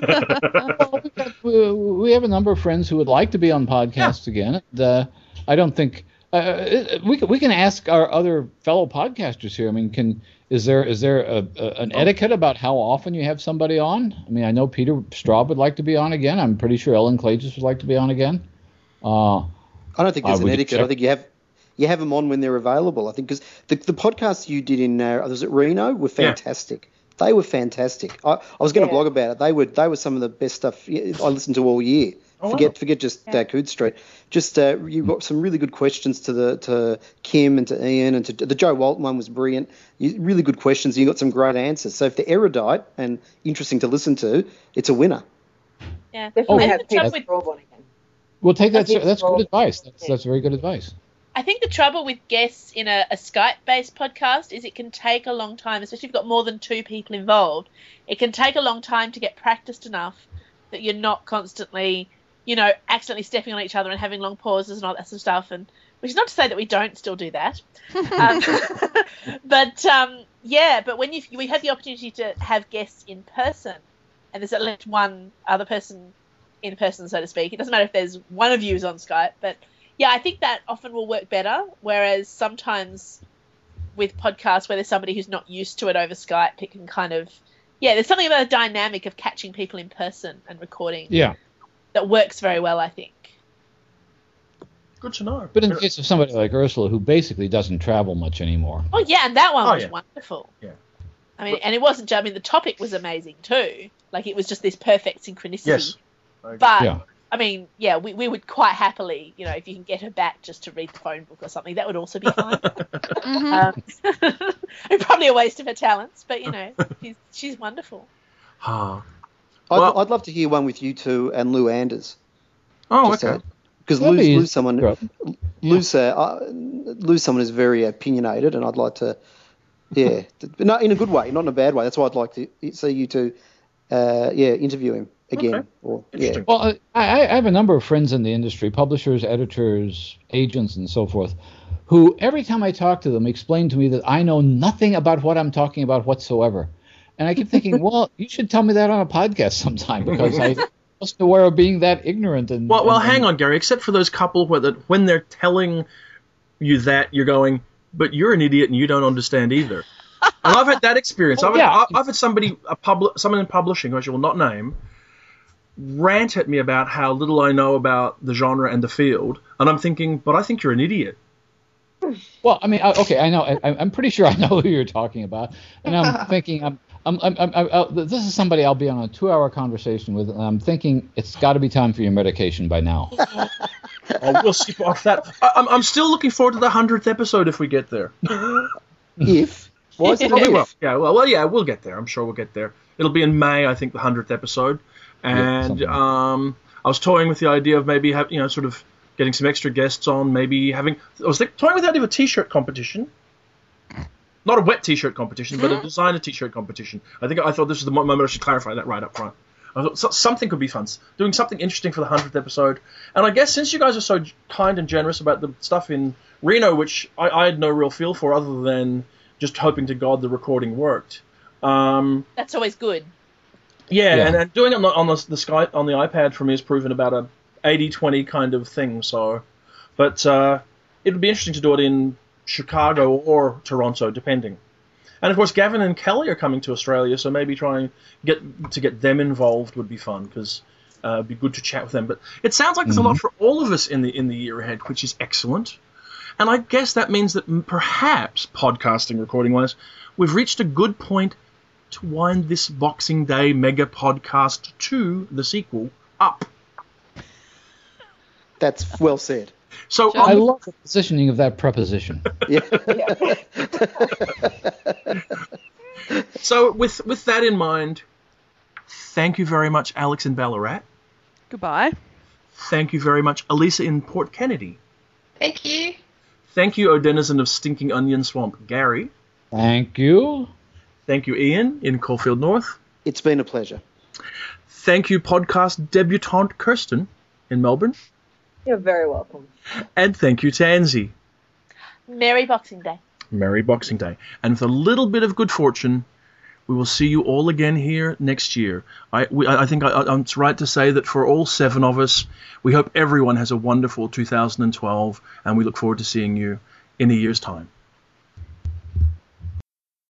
Speaker 5: Well, we've we, we have a number of friends who would like to be on podcasts again. And, uh, I don't think uh, we can, we can ask our other fellow podcasters here. I mean, can is there is there a, a, an etiquette about how often you have somebody on? I mean, I know Peter Straub would like to be on again. I'm pretty sure Ellen Klages would like to be on again. Uh,
Speaker 3: I don't think there's
Speaker 5: Uh,
Speaker 3: an etiquette.
Speaker 5: check-
Speaker 3: I think you have you have them on when they're available. I think because the the podcasts you did in uh, was it Reno were
Speaker 1: Yeah.
Speaker 3: fantastic. They were fantastic. I, I was going to
Speaker 4: Yeah.
Speaker 3: blog about it. They were they were some of the best stuff I listened to all year.
Speaker 1: Oh, wow.
Speaker 3: forget forget just uh, Coode Street. Just uh, you got some really good questions to the to Kim and to Ian and to the Jo Walton one was brilliant. You, really good questions. You got some great answers. So if they're erudite and interesting to listen to, it's a winner.
Speaker 6: Yeah.
Speaker 4: Definitely
Speaker 5: Oh,
Speaker 4: have
Speaker 6: the
Speaker 4: Peter
Speaker 6: trouble with
Speaker 4: Straub on again.
Speaker 5: we'll take that.
Speaker 4: I
Speaker 5: That's good advice. That's that's very good advice.
Speaker 6: I think the trouble with guests in a, a Skype based podcast is it can take a long time, especially if you've got more than two people involved. It can take a long time to get practiced enough that you're not constantly, you know, accidentally stepping on each other and having long pauses and all that sort of stuff. And which is not to say that we don't still do that. Um, but um, yeah, but when you we have the opportunity to have guests in person, and there's at least one other person in person, so to speak. It doesn't matter if there's one of you is on Skype, but yeah, I think that often will work better. Whereas sometimes with podcasts where there's somebody who's not used to it over Skype, it can kind of yeah, there's something about the dynamic of catching people in person and recording
Speaker 5: Yeah,
Speaker 6: that works very well. I think.
Speaker 1: good to know.
Speaker 5: but in the case of somebody like Ursula, who basically doesn't travel much anymore.
Speaker 6: Oh yeah, and that one
Speaker 1: Oh,
Speaker 6: was
Speaker 1: yeah.
Speaker 6: wonderful.
Speaker 1: Yeah.
Speaker 6: I mean, and it wasn't. ju- I mean, the topic was amazing too. Like it was just this perfect synchronicity.
Speaker 1: yes.
Speaker 6: But
Speaker 5: Yeah.
Speaker 6: I mean, yeah, we, we would quite happily, you know, if you can get her back just to read the phone book or something, that would also be fine.
Speaker 2: Mhm.
Speaker 6: um, and probably a waste of her talents, but you know, she's, she's wonderful.
Speaker 1: Ah.
Speaker 3: I'd,
Speaker 1: Well-
Speaker 3: I'd love to hear one with you two and Lou Anders.
Speaker 1: oh, okay.
Speaker 3: uh, Because
Speaker 5: That'd
Speaker 3: Lou's,
Speaker 5: be-
Speaker 3: Lou's someone,
Speaker 5: Yeah.
Speaker 3: Lou's, uh, uh, Lou's someone who's very opinionated, and I'd like to, yeah, th- but not in a good way, not in a bad way. That's why I'd like to see you two, uh, yeah, interview him again.
Speaker 1: Okay.
Speaker 3: Or yeah,
Speaker 5: Well, I, I have a number of friends in the industry, publishers, editors, agents, and so forth, who every time I talk to them explain to me that I know nothing about what I'm talking about whatsoever. And I keep thinking, well, you should tell me that on a podcast sometime because I wasn't aware of being that ignorant. And
Speaker 1: Well, well,
Speaker 5: and-
Speaker 1: hang on, Gary. Except for those couple where that when they're telling you that, you're going, but you're an idiot and you don't understand either. and I've had that experience. Oh, I've,
Speaker 5: Yeah.
Speaker 1: had, I've had somebody, a public, someone in publishing, who I will not name, rant at me about how little I know about the genre and the field, and I'm thinking, but I think you're an idiot.
Speaker 5: Well, I mean, I- okay, I know. I, I'm pretty sure I know who you're talking about, and I'm thinking, I'm, I'm, I'm, I'm, i this is somebody I'll be on a two-hour conversation with, and I'm thinking it's got to be time for your medication by now.
Speaker 1: Oh, we'll skip off that. I, I'm, I'm still looking forward to the hundredth episode if we get there.
Speaker 3: if why is it
Speaker 1: we will. Yeah, well, well, yeah, we'll get there. I'm sure we'll get there. It'll be in May, I think, the hundredth episode. And
Speaker 5: like that.
Speaker 1: um, I was toying with the idea of maybe have you know sort of getting some extra guests on, maybe having. I was think, toying with the idea of a T-shirt competition. Not a wet T-shirt competition, but a designer T-shirt competition. I think I thought this was the moment I should clarify that right up front. I thought so, something could be fun, doing something interesting for the hundredth episode. And I guess since you guys are so kind and generous about the stuff in Reno, which I, I had no real feel for other than just hoping to God the recording worked. Um,
Speaker 6: That's always good.
Speaker 1: Yeah,
Speaker 5: Yeah.
Speaker 1: And, and doing it on the on the, the Sky on the iPad for me has proven about a 80-20 kind of thing. So, but uh, it would be interesting to do it in Chicago or Toronto, depending. And of course, Gavin and Kelly are coming to Australia, so maybe trying get to get them involved would be fun because uh, it'd be good to chat with them. But it sounds like there's a lot for all of us in the in the year ahead, which is excellent. And I guess that means that perhaps podcasting, recording wise, we've reached a good point to wind this Boxing Day mega podcast to the sequel up.
Speaker 3: That's well said.
Speaker 1: So
Speaker 5: I
Speaker 1: the-
Speaker 5: love the positioning of that preposition.
Speaker 3: Yeah.
Speaker 1: so with with that in mind, thank you very much, Alex in Ballarat.
Speaker 2: Goodbye.
Speaker 1: Thank you very much, Alisa in Port Kennedy.
Speaker 7: Thank you.
Speaker 1: Thank you, O denizen of Stinking Onion Swamp, Gary.
Speaker 5: Thank you.
Speaker 1: Thank you, Ian in Caulfield North.
Speaker 3: it's been a pleasure.
Speaker 1: Thank you, podcast debutante Kirstyn in Melbourne.
Speaker 4: You're very welcome.
Speaker 1: And thank you, Tansy.
Speaker 6: Merry Boxing Day.
Speaker 1: Merry Boxing Day. And with a little bit of good fortune, we will see you all again here next year. I, we, I I think I, I, it's right to say that for all seven of us, we hope everyone has a wonderful 2012, and we look forward to seeing you in a year's time.